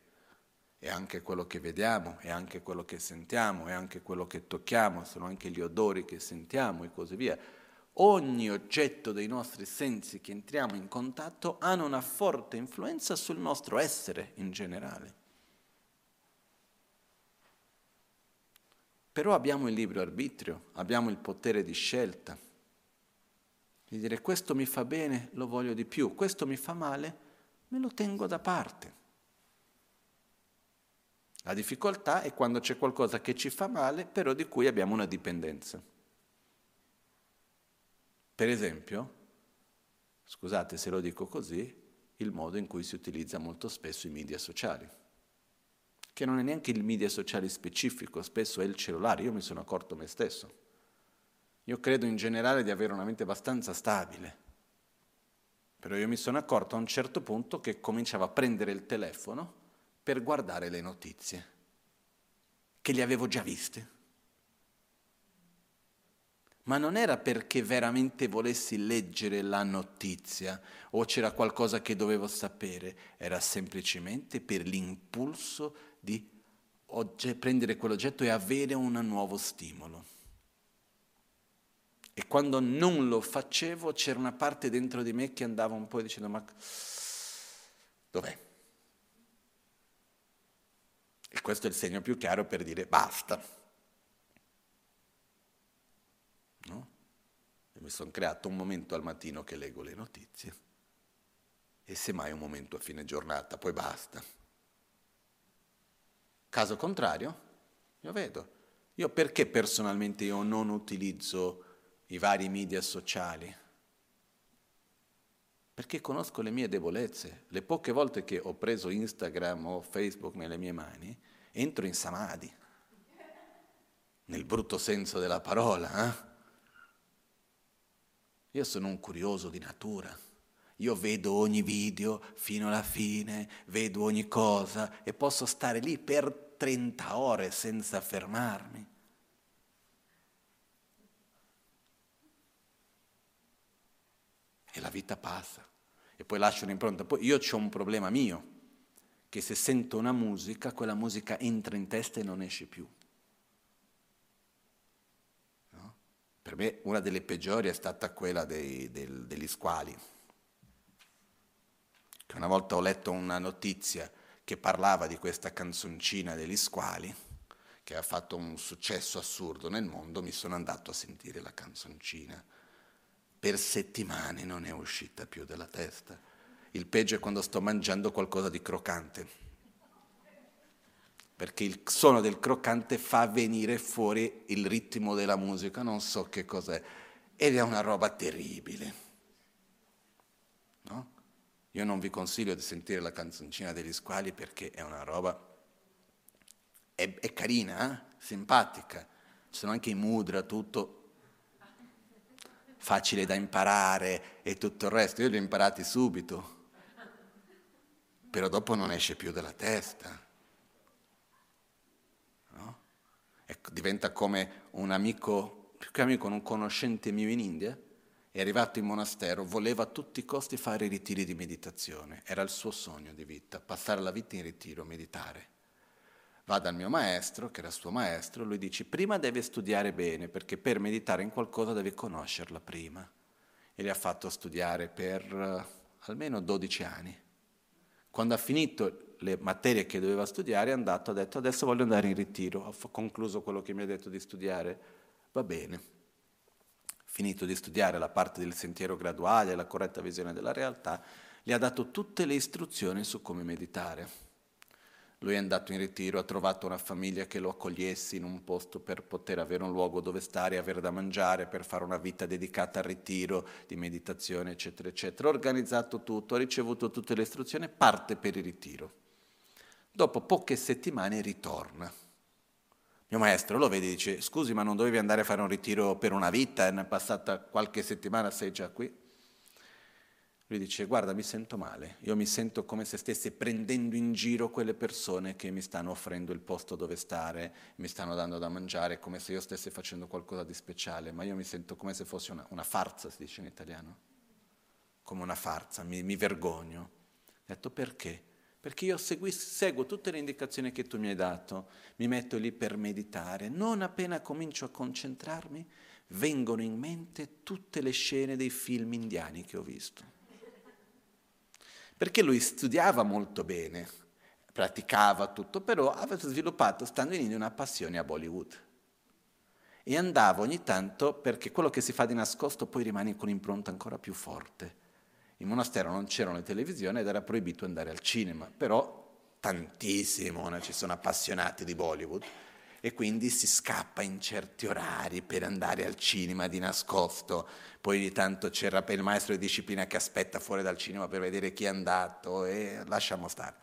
è anche quello che vediamo, è anche quello che sentiamo, è anche quello che tocchiamo, sono anche gli odori che sentiamo e così via. Ogni oggetto dei nostri sensi che entriamo in contatto hanno una forte influenza sul nostro essere in generale. Però abbiamo il libero arbitrio, abbiamo il potere di scelta di dire questo mi fa bene, lo voglio di più, questo mi fa male, me lo tengo da parte. La difficoltà è quando c'è qualcosa che ci fa male, però di cui abbiamo una dipendenza. Per esempio, scusate se lo dico così, il modo in cui si utilizza molto spesso i media sociali, che non è neanche il media sociale specifico, spesso è il cellulare, io mi sono accorto me stesso. Io credo in generale di avere una mente abbastanza stabile, però io mi sono accorto a un certo punto che cominciavo a prendere il telefono per guardare le notizie, che le avevo già viste. ma non era perché veramente volessi leggere la notizia o c'era qualcosa che dovevo sapere, era semplicemente per l'impulso di prendere quell'oggetto e avere un nuovo stimolo. E quando non lo facevo c'era una parte dentro di me che andava un po' dicendo ma dov'è? E questo è il segno più chiaro per dire basta. No? E mi sono creato un momento al mattino che leggo le notizie e semmai un momento a fine giornata, poi basta. Caso contrario, io vedo. Io perché personalmente io non utilizzo i vari media sociali? Perché conosco le mie debolezze. Le poche volte che ho preso Instagram o Facebook nelle mie mani, entro in samadhi, nel brutto senso della parola. Eh? Io sono un curioso di natura. Io vedo ogni video fino alla fine, vedo ogni cosa e posso stare lì per 30 ore senza fermarmi. E la vita passa. E poi lascio un'impronta. Poi io ho un problema mio, che se sento una musica, quella musica entra in testa e non esce più. Per me una delle peggiori è stata quella dei, del, degli squali. Che una volta ho letto una notizia che parlava di questa canzoncina degli squali, che ha fatto un successo assurdo nel mondo, mi sono andato a sentire la canzoncina. Per settimane non è uscita più dalla testa. Il peggio è quando sto mangiando qualcosa di croccante perché il suono del croccante fa venire fuori il ritmo della musica, non so che cos'è, ed è una roba terribile. No? Io non vi consiglio di sentire la canzoncina degli squali perché è una roba, è, è carina, eh? simpatica, ci sono anche i mudra, tutto facile da imparare e tutto il resto, io li ho imparati subito, però dopo non esce più dalla testa. ecco, diventa come un amico, più che amico, un conoscente mio in India, è arrivato in monastero, voleva a tutti i costi fare i ritiri di meditazione, era il suo sogno di vita, passare la vita in ritiro, meditare. Va dal mio maestro, che era suo maestro, lui dice prima deve studiare bene, perché per meditare in qualcosa deve conoscerla prima. E li ha fatto studiare per uh, almeno 12 anni. Quando ha finito le materie che doveva studiare, è andato, ha detto adesso voglio andare in ritiro, ho concluso quello che mi ha detto di studiare, va bene. Finito di studiare la parte del sentiero graduale, la corretta visione della realtà, gli ha dato tutte le istruzioni su come meditare. Lui è andato in ritiro, ha trovato una famiglia che lo accogliesse in un posto per poter avere un luogo dove stare, avere da mangiare, per fare una vita dedicata al ritiro, di meditazione, eccetera, eccetera. Ha organizzato tutto, ha ricevuto tutte le istruzioni, parte per il ritiro. Dopo poche settimane ritorna. Mio maestro lo vede e dice, scusi ma non dovevi andare a fare un ritiro per una vita, è passata qualche settimana, sei già qui? Lui dice, guarda, mi sento male, io mi sento come se stessi prendendo in giro quelle persone che mi stanno offrendo il posto dove stare, mi stanno dando da mangiare, come se io stessi facendo qualcosa di speciale, ma io mi sento come se fosse una, una farza, si dice in italiano, come una farza, mi, mi vergogno. Ho detto, perché? perché io segui, seguo tutte le indicazioni che tu mi hai dato, mi metto lì per meditare, non appena comincio a concentrarmi, vengono in mente tutte le scene dei film indiani che ho visto. Perché lui studiava molto bene, praticava tutto, però aveva sviluppato, stando in India, una passione a Bollywood. E andava ogni tanto perché quello che si fa di nascosto poi rimane con un'impronta ancora più forte in monastero non c'erano le televisioni ed era proibito andare al cinema, però tantissimi monaci sono appassionati di Bollywood e quindi si scappa in certi orari per andare al cinema di nascosto. Poi ogni tanto c'era il maestro di disciplina che aspetta fuori dal cinema per vedere chi è andato e lasciamo stare.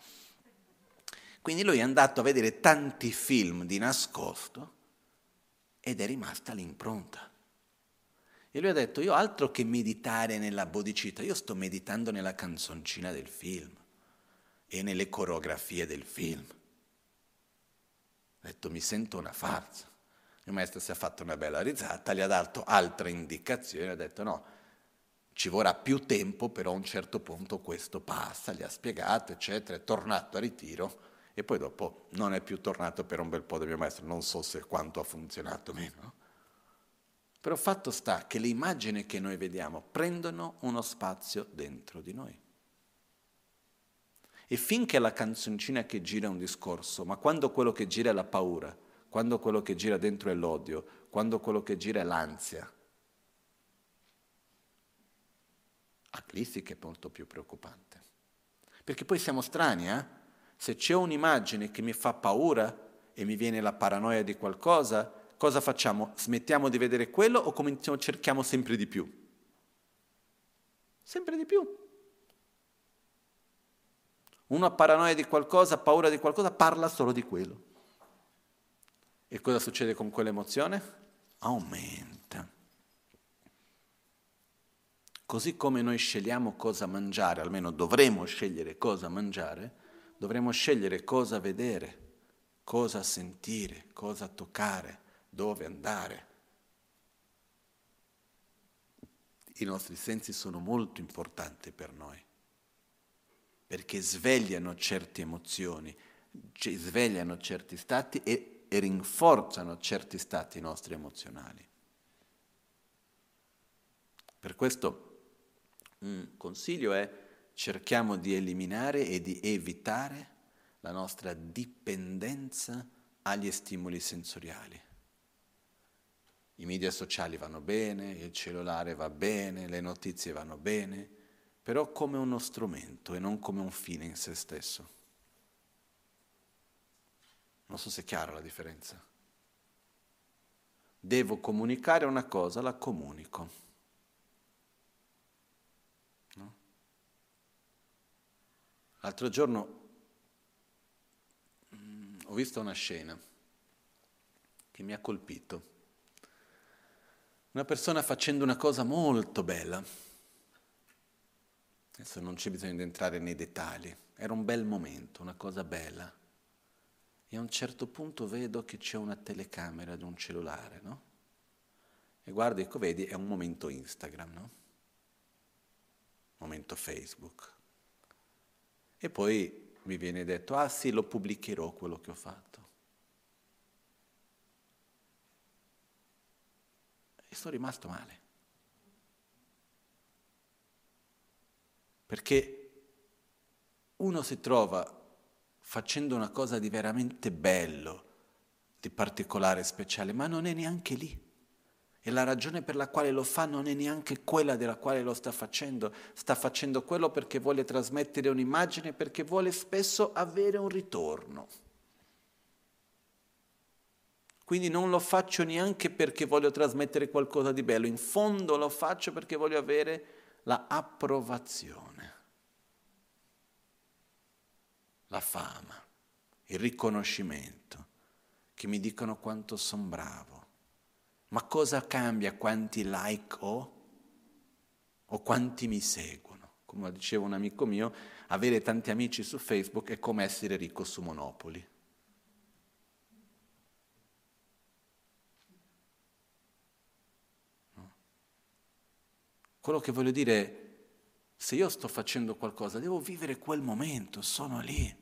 Quindi lui è andato a vedere tanti film di nascosto ed è rimasta l'impronta. E lui ha detto, io altro che meditare nella bodicita, io sto meditando nella canzoncina del film e nelle coreografie del film. Ha detto, mi sento una farsa. Il maestro si è fatto una bella risata, gli ha dato altre indicazioni, ha detto no, ci vorrà più tempo, però a un certo punto questo passa, gli ha spiegato, eccetera, è tornato a ritiro e poi dopo non è più tornato per un bel po' del mio maestro, non so se quanto ha funzionato meno. Però fatto sta che le immagini che noi vediamo prendono uno spazio dentro di noi. E finché la canzoncina che gira è un discorso, ma quando quello che gira è la paura, quando quello che gira dentro è l'odio, quando quello che gira è l'ansia, a che è molto più preoccupante. Perché poi siamo strani, eh? Se c'è un'immagine che mi fa paura e mi viene la paranoia di qualcosa, cosa facciamo? Smettiamo di vedere quello o cerchiamo sempre di più? Sempre di più. Uno ha paranoia di qualcosa, ha paura di qualcosa, parla solo di quello. E cosa succede con quell'emozione? Aumenta. Così come noi scegliamo cosa mangiare, almeno dovremo scegliere cosa mangiare, dovremo scegliere cosa vedere, cosa sentire, cosa toccare, dove andare. I nostri sensi sono molto importanti per noi perché svegliano certe emozioni, svegliano certi stati e, e rinforzano certi stati nostri emozionali. Per questo un consiglio è cerchiamo di eliminare e di evitare la nostra dipendenza agli stimoli sensoriali. I media sociali vanno bene, il cellulare va bene, le notizie vanno bene, però come uno strumento e non come un fine in se stesso. Non so se è chiara la differenza. Devo comunicare una cosa, la comunico. No? L'altro giorno mm, ho visto una scena che mi ha colpito. Una persona facendo una cosa molto bella Adesso non c'è bisogno di entrare nei dettagli, era un bel momento, una cosa bella. E a un certo punto vedo che c'è una telecamera di un cellulare, no? E guardo, ecco, vedi, è un momento Instagram, no? Momento Facebook. E poi mi viene detto, ah sì, lo pubblicherò quello che ho fatto. E sono rimasto male. Perché uno si trova facendo una cosa di veramente bello, di particolare, speciale, ma non è neanche lì. E la ragione per la quale lo fa non è neanche quella della quale lo sta facendo. Sta facendo quello perché vuole trasmettere un'immagine, perché vuole spesso avere un ritorno. Quindi non lo faccio neanche perché voglio trasmettere qualcosa di bello, in fondo lo faccio perché voglio avere la approvazione, la fama, il riconoscimento, che mi dicono quanto sono bravo. Ma cosa cambia quanti like ho o quanti mi seguono? Come diceva un amico mio, avere tanti amici su Facebook è come essere ricco su Monopoli. Quello che voglio dire se io sto facendo qualcosa, devo vivere quel momento, sono lì.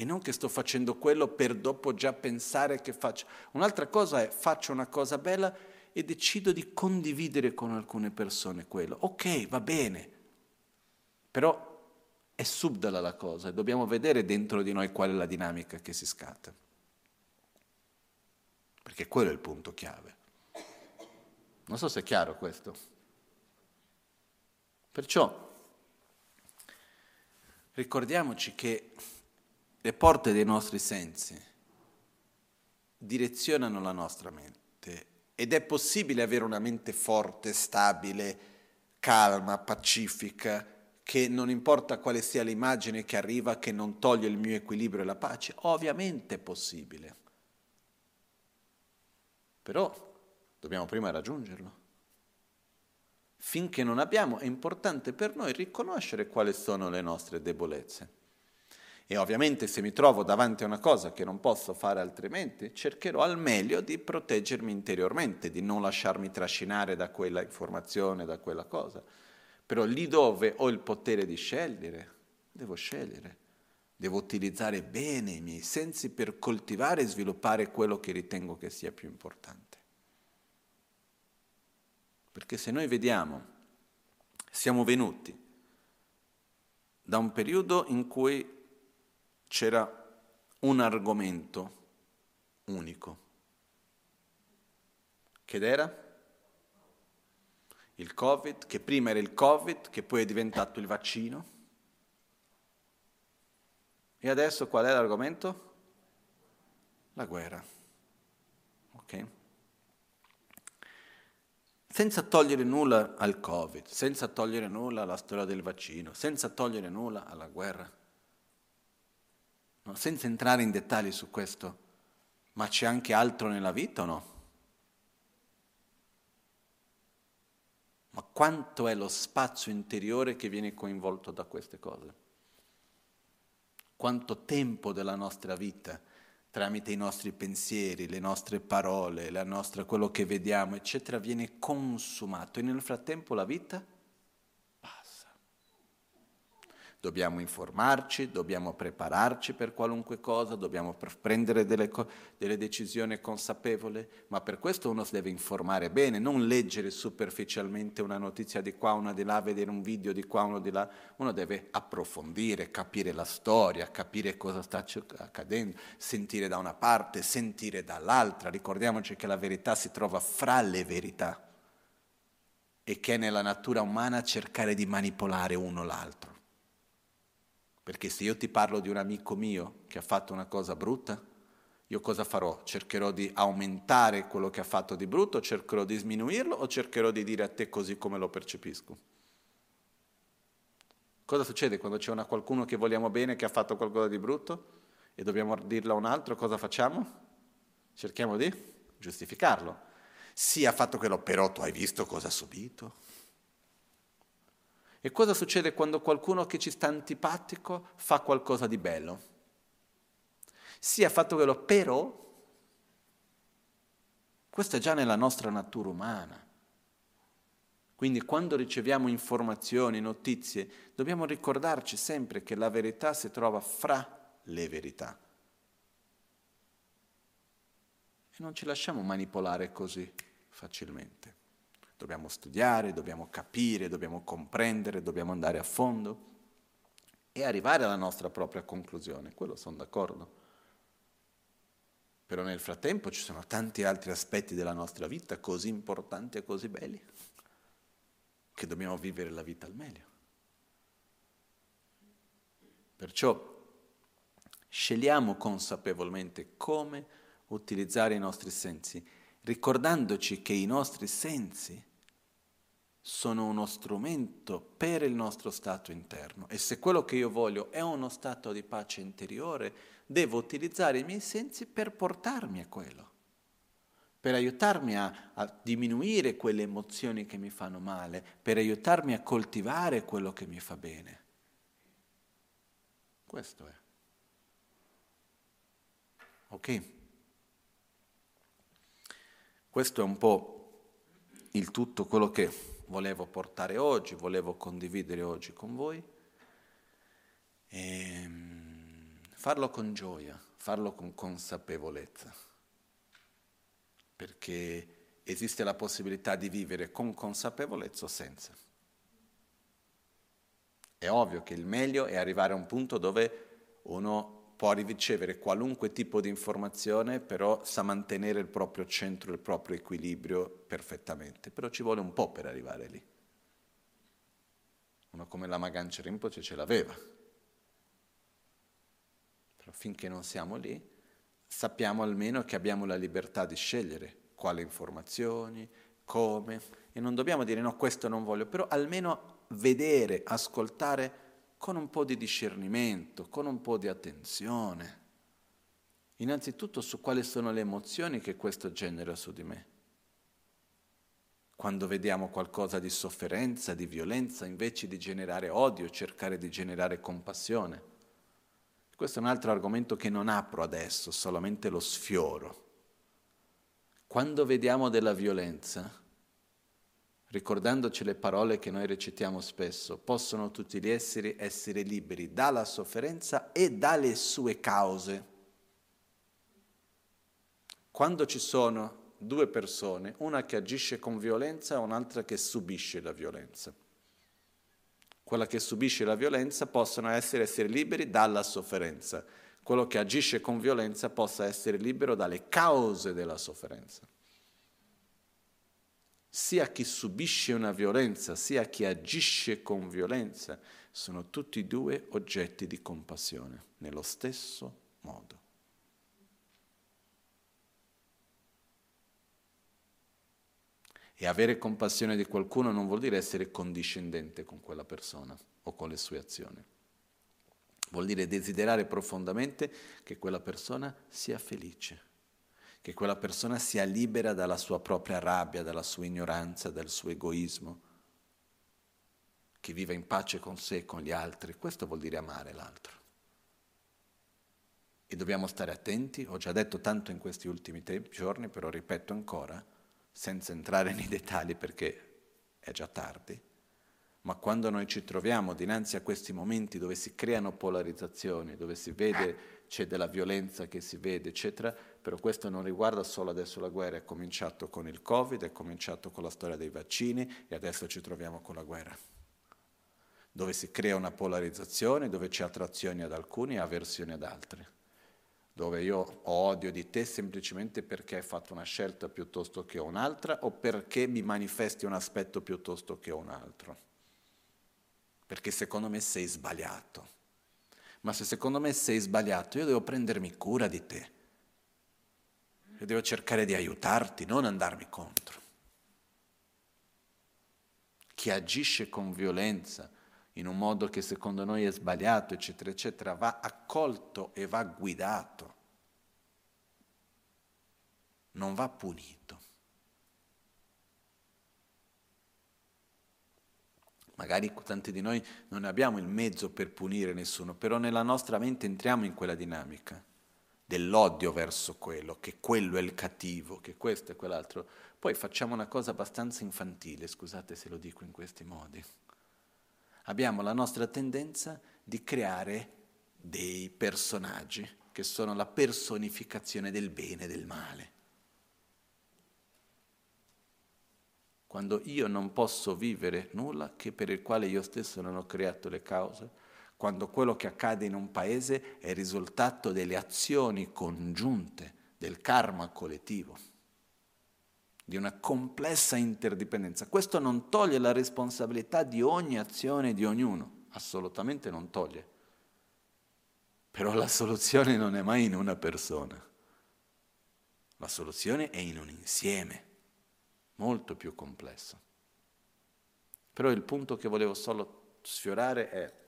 E non che sto facendo quello per dopo già pensare che faccio. Un'altra cosa è faccio una cosa bella e decido di condividere con alcune persone quello. Ok, va bene, però è subdola la cosa e dobbiamo vedere dentro di noi qual è la dinamica che si scatta. Perché quello è il punto chiave. Non so se è chiaro questo. Perciò ricordiamoci che le porte dei nostri sensi direzionano la nostra mente ed è possibile avere una mente forte, stabile, calma, pacifica, che non importa quale sia l'immagine che arriva, che non toglie il mio equilibrio e la pace. Ovviamente è possibile. Però Dobbiamo prima raggiungerlo. Finché non abbiamo, è importante per noi riconoscere quali sono le nostre debolezze. E ovviamente se mi trovo davanti a una cosa che non posso fare altrimenti, cercherò al meglio di proteggermi interiormente, di non lasciarmi trascinare da quella informazione, da quella cosa. Però lì dove ho il potere di scegliere, devo scegliere. Devo utilizzare bene i miei sensi per coltivare e sviluppare quello che ritengo che sia più importante. Perché se noi vediamo, siamo venuti da un periodo in cui c'era un argomento unico. Che era? Il Covid, che prima era il Covid, che poi è diventato il vaccino. E adesso qual è l'argomento? La guerra. Ok? Senza togliere nulla al Covid, senza togliere nulla alla storia del vaccino, senza togliere nulla alla guerra no? senza entrare in dettagli su questo, ma c'è anche altro nella vita o no? Ma quanto è lo spazio interiore che viene coinvolto da queste cose? Quanto tempo della nostra vita, tramite i nostri pensieri, le nostre parole, nostra, quello che vediamo, eccetera, viene consumato e nel frattempo la vita Dobbiamo informarci, dobbiamo prepararci per qualunque cosa, dobbiamo prendere delle, co- delle, decisioni consapevoli, ma per questo uno si deve informare bene, non leggere superficialmente una notizia di qua, una di là, vedere un video di qua, uno di là. Uno deve approfondire, capire la storia, capire cosa sta accadendo, sentire da una parte, sentire dall'altra. Ricordiamoci che la verità si trova fra le verità e che è nella natura umana cercare di manipolare uno l'altro. Perché se io ti parlo di un amico mio che ha fatto una cosa brutta, io cosa farò? Cercherò di aumentare quello che ha fatto di brutto, cercherò di sminuirlo o cercherò di dire a te così come lo percepisco? Cosa succede quando c'è una, qualcuno che vogliamo bene che ha fatto qualcosa di brutto e dobbiamo dirlo a un altro? Cosa facciamo? Cerchiamo di giustificarlo. Sì, ha fatto quello, però tu hai visto cosa ha subito? E cosa succede quando qualcuno che ci sta antipatico fa qualcosa di bello? Sì, ha fatto quello, però questo è già nella nostra natura umana. Quindi quando riceviamo informazioni, notizie, dobbiamo ricordarci sempre che la verità si trova fra le verità. E non ci lasciamo manipolare così facilmente. Dobbiamo studiare, dobbiamo capire, dobbiamo comprendere, dobbiamo andare a fondo e arrivare alla nostra propria conclusione. Quello sono d'accordo. Però nel frattempo ci sono tanti altri aspetti della nostra vita così importanti e così belli che dobbiamo vivere la vita al meglio. Perciò scegliamo consapevolmente come utilizzare i nostri sensi, ricordandoci che i nostri sensi sono uno strumento per il nostro stato interno e se quello che io voglio è uno stato di pace interiore, devo utilizzare i miei sensi per portarmi a quello, per aiutarmi a, a diminuire quelle emozioni che mi fanno male, per aiutarmi a coltivare quello che mi fa bene. Questo è. Ok? Questo è un po' il tutto quello che volevo portare oggi, volevo condividere oggi con voi. E ehm, farlo con gioia, farlo con consapevolezza, perché esiste la possibilità di vivere con consapevolezza o senza. È ovvio che il meglio è arrivare a un punto dove uno può ricevere qualunque tipo di informazione, però sa mantenere il proprio centro, il proprio equilibrio perfettamente, però ci vuole un po' per arrivare lì. Uno come la Magancia Rinpoche ce l'aveva, però finché non siamo lì sappiamo almeno che abbiamo la libertà di scegliere quali informazioni, come, e non dobbiamo dire no, questo non voglio, però almeno vedere, ascoltare con un po' di discernimento, con un po' di attenzione. Innanzitutto su quali sono le emozioni che questo genera su di me. Quando vediamo qualcosa di sofferenza, di violenza, invece di generare odio, cercare di generare compassione. Questo è un altro argomento che non apro adesso, solamente lo sfioro. Quando vediamo della violenza, ricordandoci le parole che noi recitiamo spesso, possono tutti gli esseri essere liberi dalla sofferenza e dalle sue cause. Quando ci sono due persone, una che agisce con violenza e un'altra che subisce la violenza. Quella che subisce la violenza possono essere, essere liberi dalla sofferenza. Quello che agisce con violenza possa essere libero dalle cause della sofferenza sia chi subisce una violenza, sia chi agisce con violenza, sono tutti e due oggetti di compassione, nello stesso modo. E avere compassione di qualcuno non vuol dire essere condiscendente con quella persona o con le sue azioni. Vuol dire desiderare profondamente che quella persona sia felice che quella persona sia libera dalla sua propria rabbia, dalla sua ignoranza, dal suo egoismo, che viva in pace con sé e con gli altri. Questo vuol dire amare l'altro. E dobbiamo stare attenti, ho già detto tanto in questi ultimi te- giorni, però ripeto ancora, senza entrare nei dettagli perché è già tardi, ma quando noi ci troviamo dinanzi a questi momenti dove si creano polarizzazioni, dove si vede c'è della violenza che si vede, eccetera, però questo non riguarda solo adesso la guerra, è cominciato con il Covid, è cominciato con la storia dei vaccini e adesso ci troviamo con la guerra, dove si crea una polarizzazione, dove c'è attrazione ad alcuni e avversione ad altri, dove io ho odio di te semplicemente perché hai fatto una scelta piuttosto che un'altra o perché mi manifesti un aspetto piuttosto che un altro, perché secondo me sei sbagliato ma se secondo me sei sbagliato, io devo prendermi cura di te. Io devo cercare di aiutarti, non andarmi contro. Chi agisce con violenza in un modo che secondo noi è sbagliato, eccetera, eccetera, va accolto e va guidato, non va punito. Magari tanti di noi non abbiamo il mezzo per punire nessuno, però nella nostra mente entriamo in quella dinamica dell'odio verso quello, che quello è il cattivo, che questo è quell'altro. Poi facciamo una cosa abbastanza infantile, scusate se lo dico in questi modi. Abbiamo la nostra tendenza di creare dei personaggi che sono la personificazione del bene e del male. quando io non posso vivere nulla che per il quale io stesso non ho creato le cause, quando quello che accade in un paese è risultato delle azioni congiunte, del karma collettivo, di una complessa interdipendenza. Questo non toglie la responsabilità di ogni azione di ognuno, assolutamente non toglie. Però la soluzione non è mai in una persona, la soluzione è in un insieme molto più complesso. Però il punto che volevo solo sfiorare è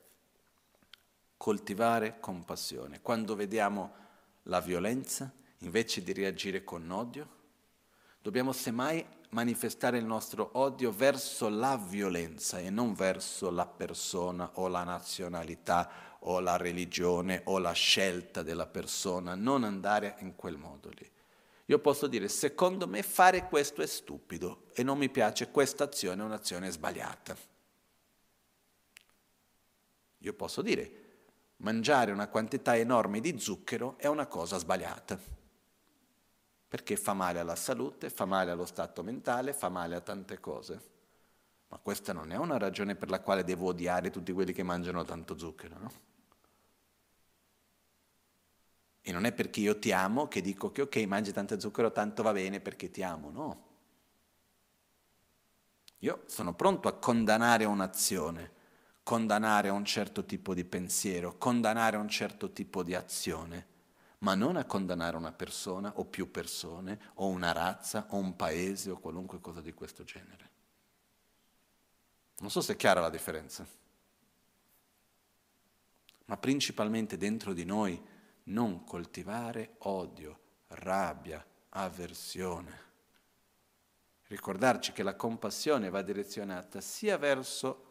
coltivare compassione. Quando vediamo la violenza, invece di reagire con odio, dobbiamo semmai manifestare il nostro odio verso la violenza e non verso la persona o la nazionalità o la religione o la scelta della persona, non andare in quel modo lì. Io posso dire, secondo me fare questo è stupido e non mi piace questa azione, è un'azione sbagliata. Io posso dire, mangiare una quantità enorme di zucchero è una cosa sbagliata, perché fa male alla salute, fa male allo stato mentale, fa male a tante cose. Ma questa non è una ragione per la quale devo odiare tutti quelli che mangiano tanto zucchero, no? E non è perché io ti amo che dico che ok, mangi tanto zucchero, tanto va bene perché ti amo, no. Io sono pronto a condannare un'azione, condannare un certo tipo di pensiero, condannare un certo tipo di azione, ma non a condannare una persona o più persone o una razza o un paese o qualunque cosa di questo genere. Non so se è chiara la differenza, ma principalmente dentro di noi non coltivare odio, rabbia, avversione. Ricordarci che la compassione va direzionata sia verso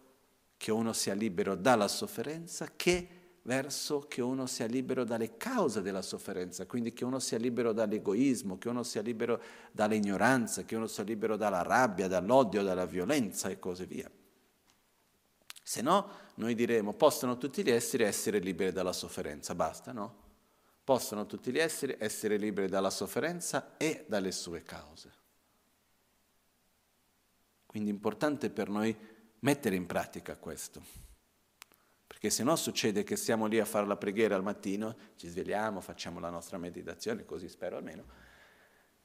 che uno sia libero dalla sofferenza che verso che uno sia libero dalle cause della sofferenza, quindi che uno sia libero dall'egoismo, che uno sia libero dall'ignoranza, che uno sia libero dalla rabbia, dall'odio, dalla violenza e così via. Se no, noi diremo, possono tutti gli esseri essere liberi dalla sofferenza, basta, no? Possono tutti gli esseri essere liberi dalla sofferenza e dalle sue cause. Quindi è importante per noi mettere in pratica questo. Perché se no succede che siamo lì a fare la preghiera al mattino, ci svegliamo, facciamo la nostra meditazione, così spero almeno,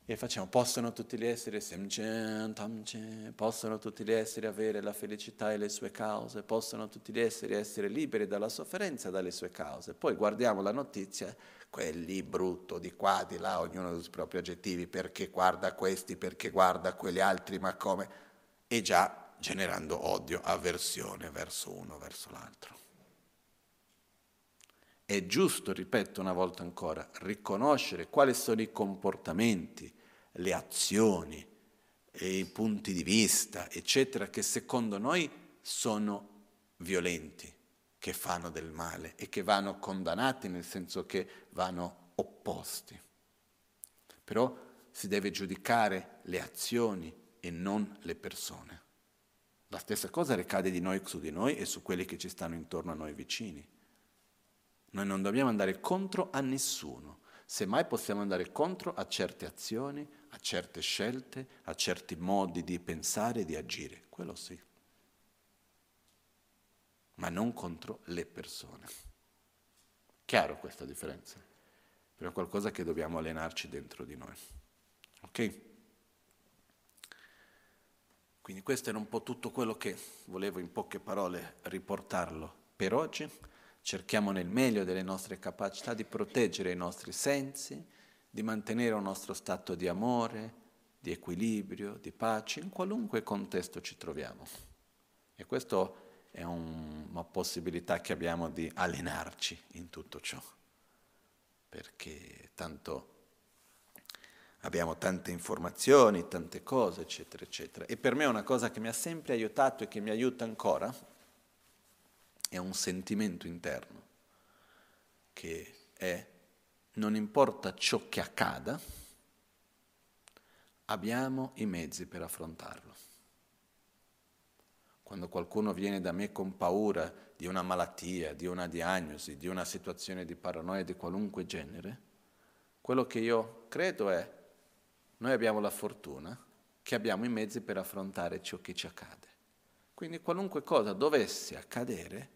e facciamo, possono tutti gli esseri, possono tutti gli esseri avere la felicità e le sue cause, possono tutti gli esseri essere liberi dalla sofferenza e dalle sue cause. Poi guardiamo la notizia, quelli brutto, di qua, di là, ognuno ha i propri aggettivi, perché guarda questi, perché guarda quegli altri, ma come? E già generando odio, avversione verso uno, verso l'altro. È giusto, ripeto una volta ancora, riconoscere quali sono i comportamenti, le azioni, i punti di vista, eccetera, che secondo noi sono violenti, che fanno del male e che vanno condannati nel senso che vanno opposti. Però si deve giudicare le azioni e non le persone. La stessa cosa ricade di noi su di noi e su quelli che ci stanno intorno a noi vicini. Noi non dobbiamo andare contro a nessuno, semmai possiamo andare contro a certe azioni, a certe scelte, a certi modi di pensare e di agire, quello sì, ma non contro le persone. Chiaro questa differenza? Però è qualcosa che dobbiamo allenarci dentro di noi. Ok? Quindi questo era un po' tutto quello che volevo in poche parole riportarlo per oggi cerchiamo nel meglio delle nostre capacità di proteggere i nostri sensi, di mantenere un nostro stato di amore, di equilibrio, di pace, in qualunque contesto ci troviamo. E questa è un, una possibilità che abbiamo di allenarci in tutto ciò, perché tanto abbiamo tante informazioni, tante cose, eccetera, eccetera. E per me una cosa che mi ha sempre aiutato e che mi aiuta ancora, è un sentimento interno che è non importa ciò che accada, abbiamo i mezzi per affrontarlo. Quando qualcuno viene da me con paura di una malattia, di una diagnosi, di una situazione di paranoia di qualunque genere, quello che io credo è, noi abbiamo la fortuna che abbiamo i mezzi per affrontare ciò che ci accade. Quindi qualunque cosa dovesse accadere,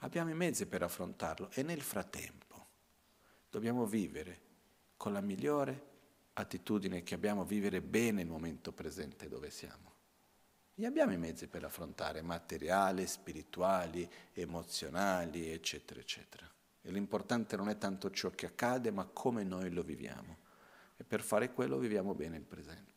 Abbiamo i mezzi per affrontarlo e nel frattempo dobbiamo vivere con la migliore attitudine che abbiamo, vivere bene il momento presente dove siamo. E abbiamo i mezzi per affrontare materiali, spirituali, emozionali, eccetera, eccetera. E l'importante non è tanto ciò che accade, ma come noi lo viviamo. E per fare quello viviamo bene il presente.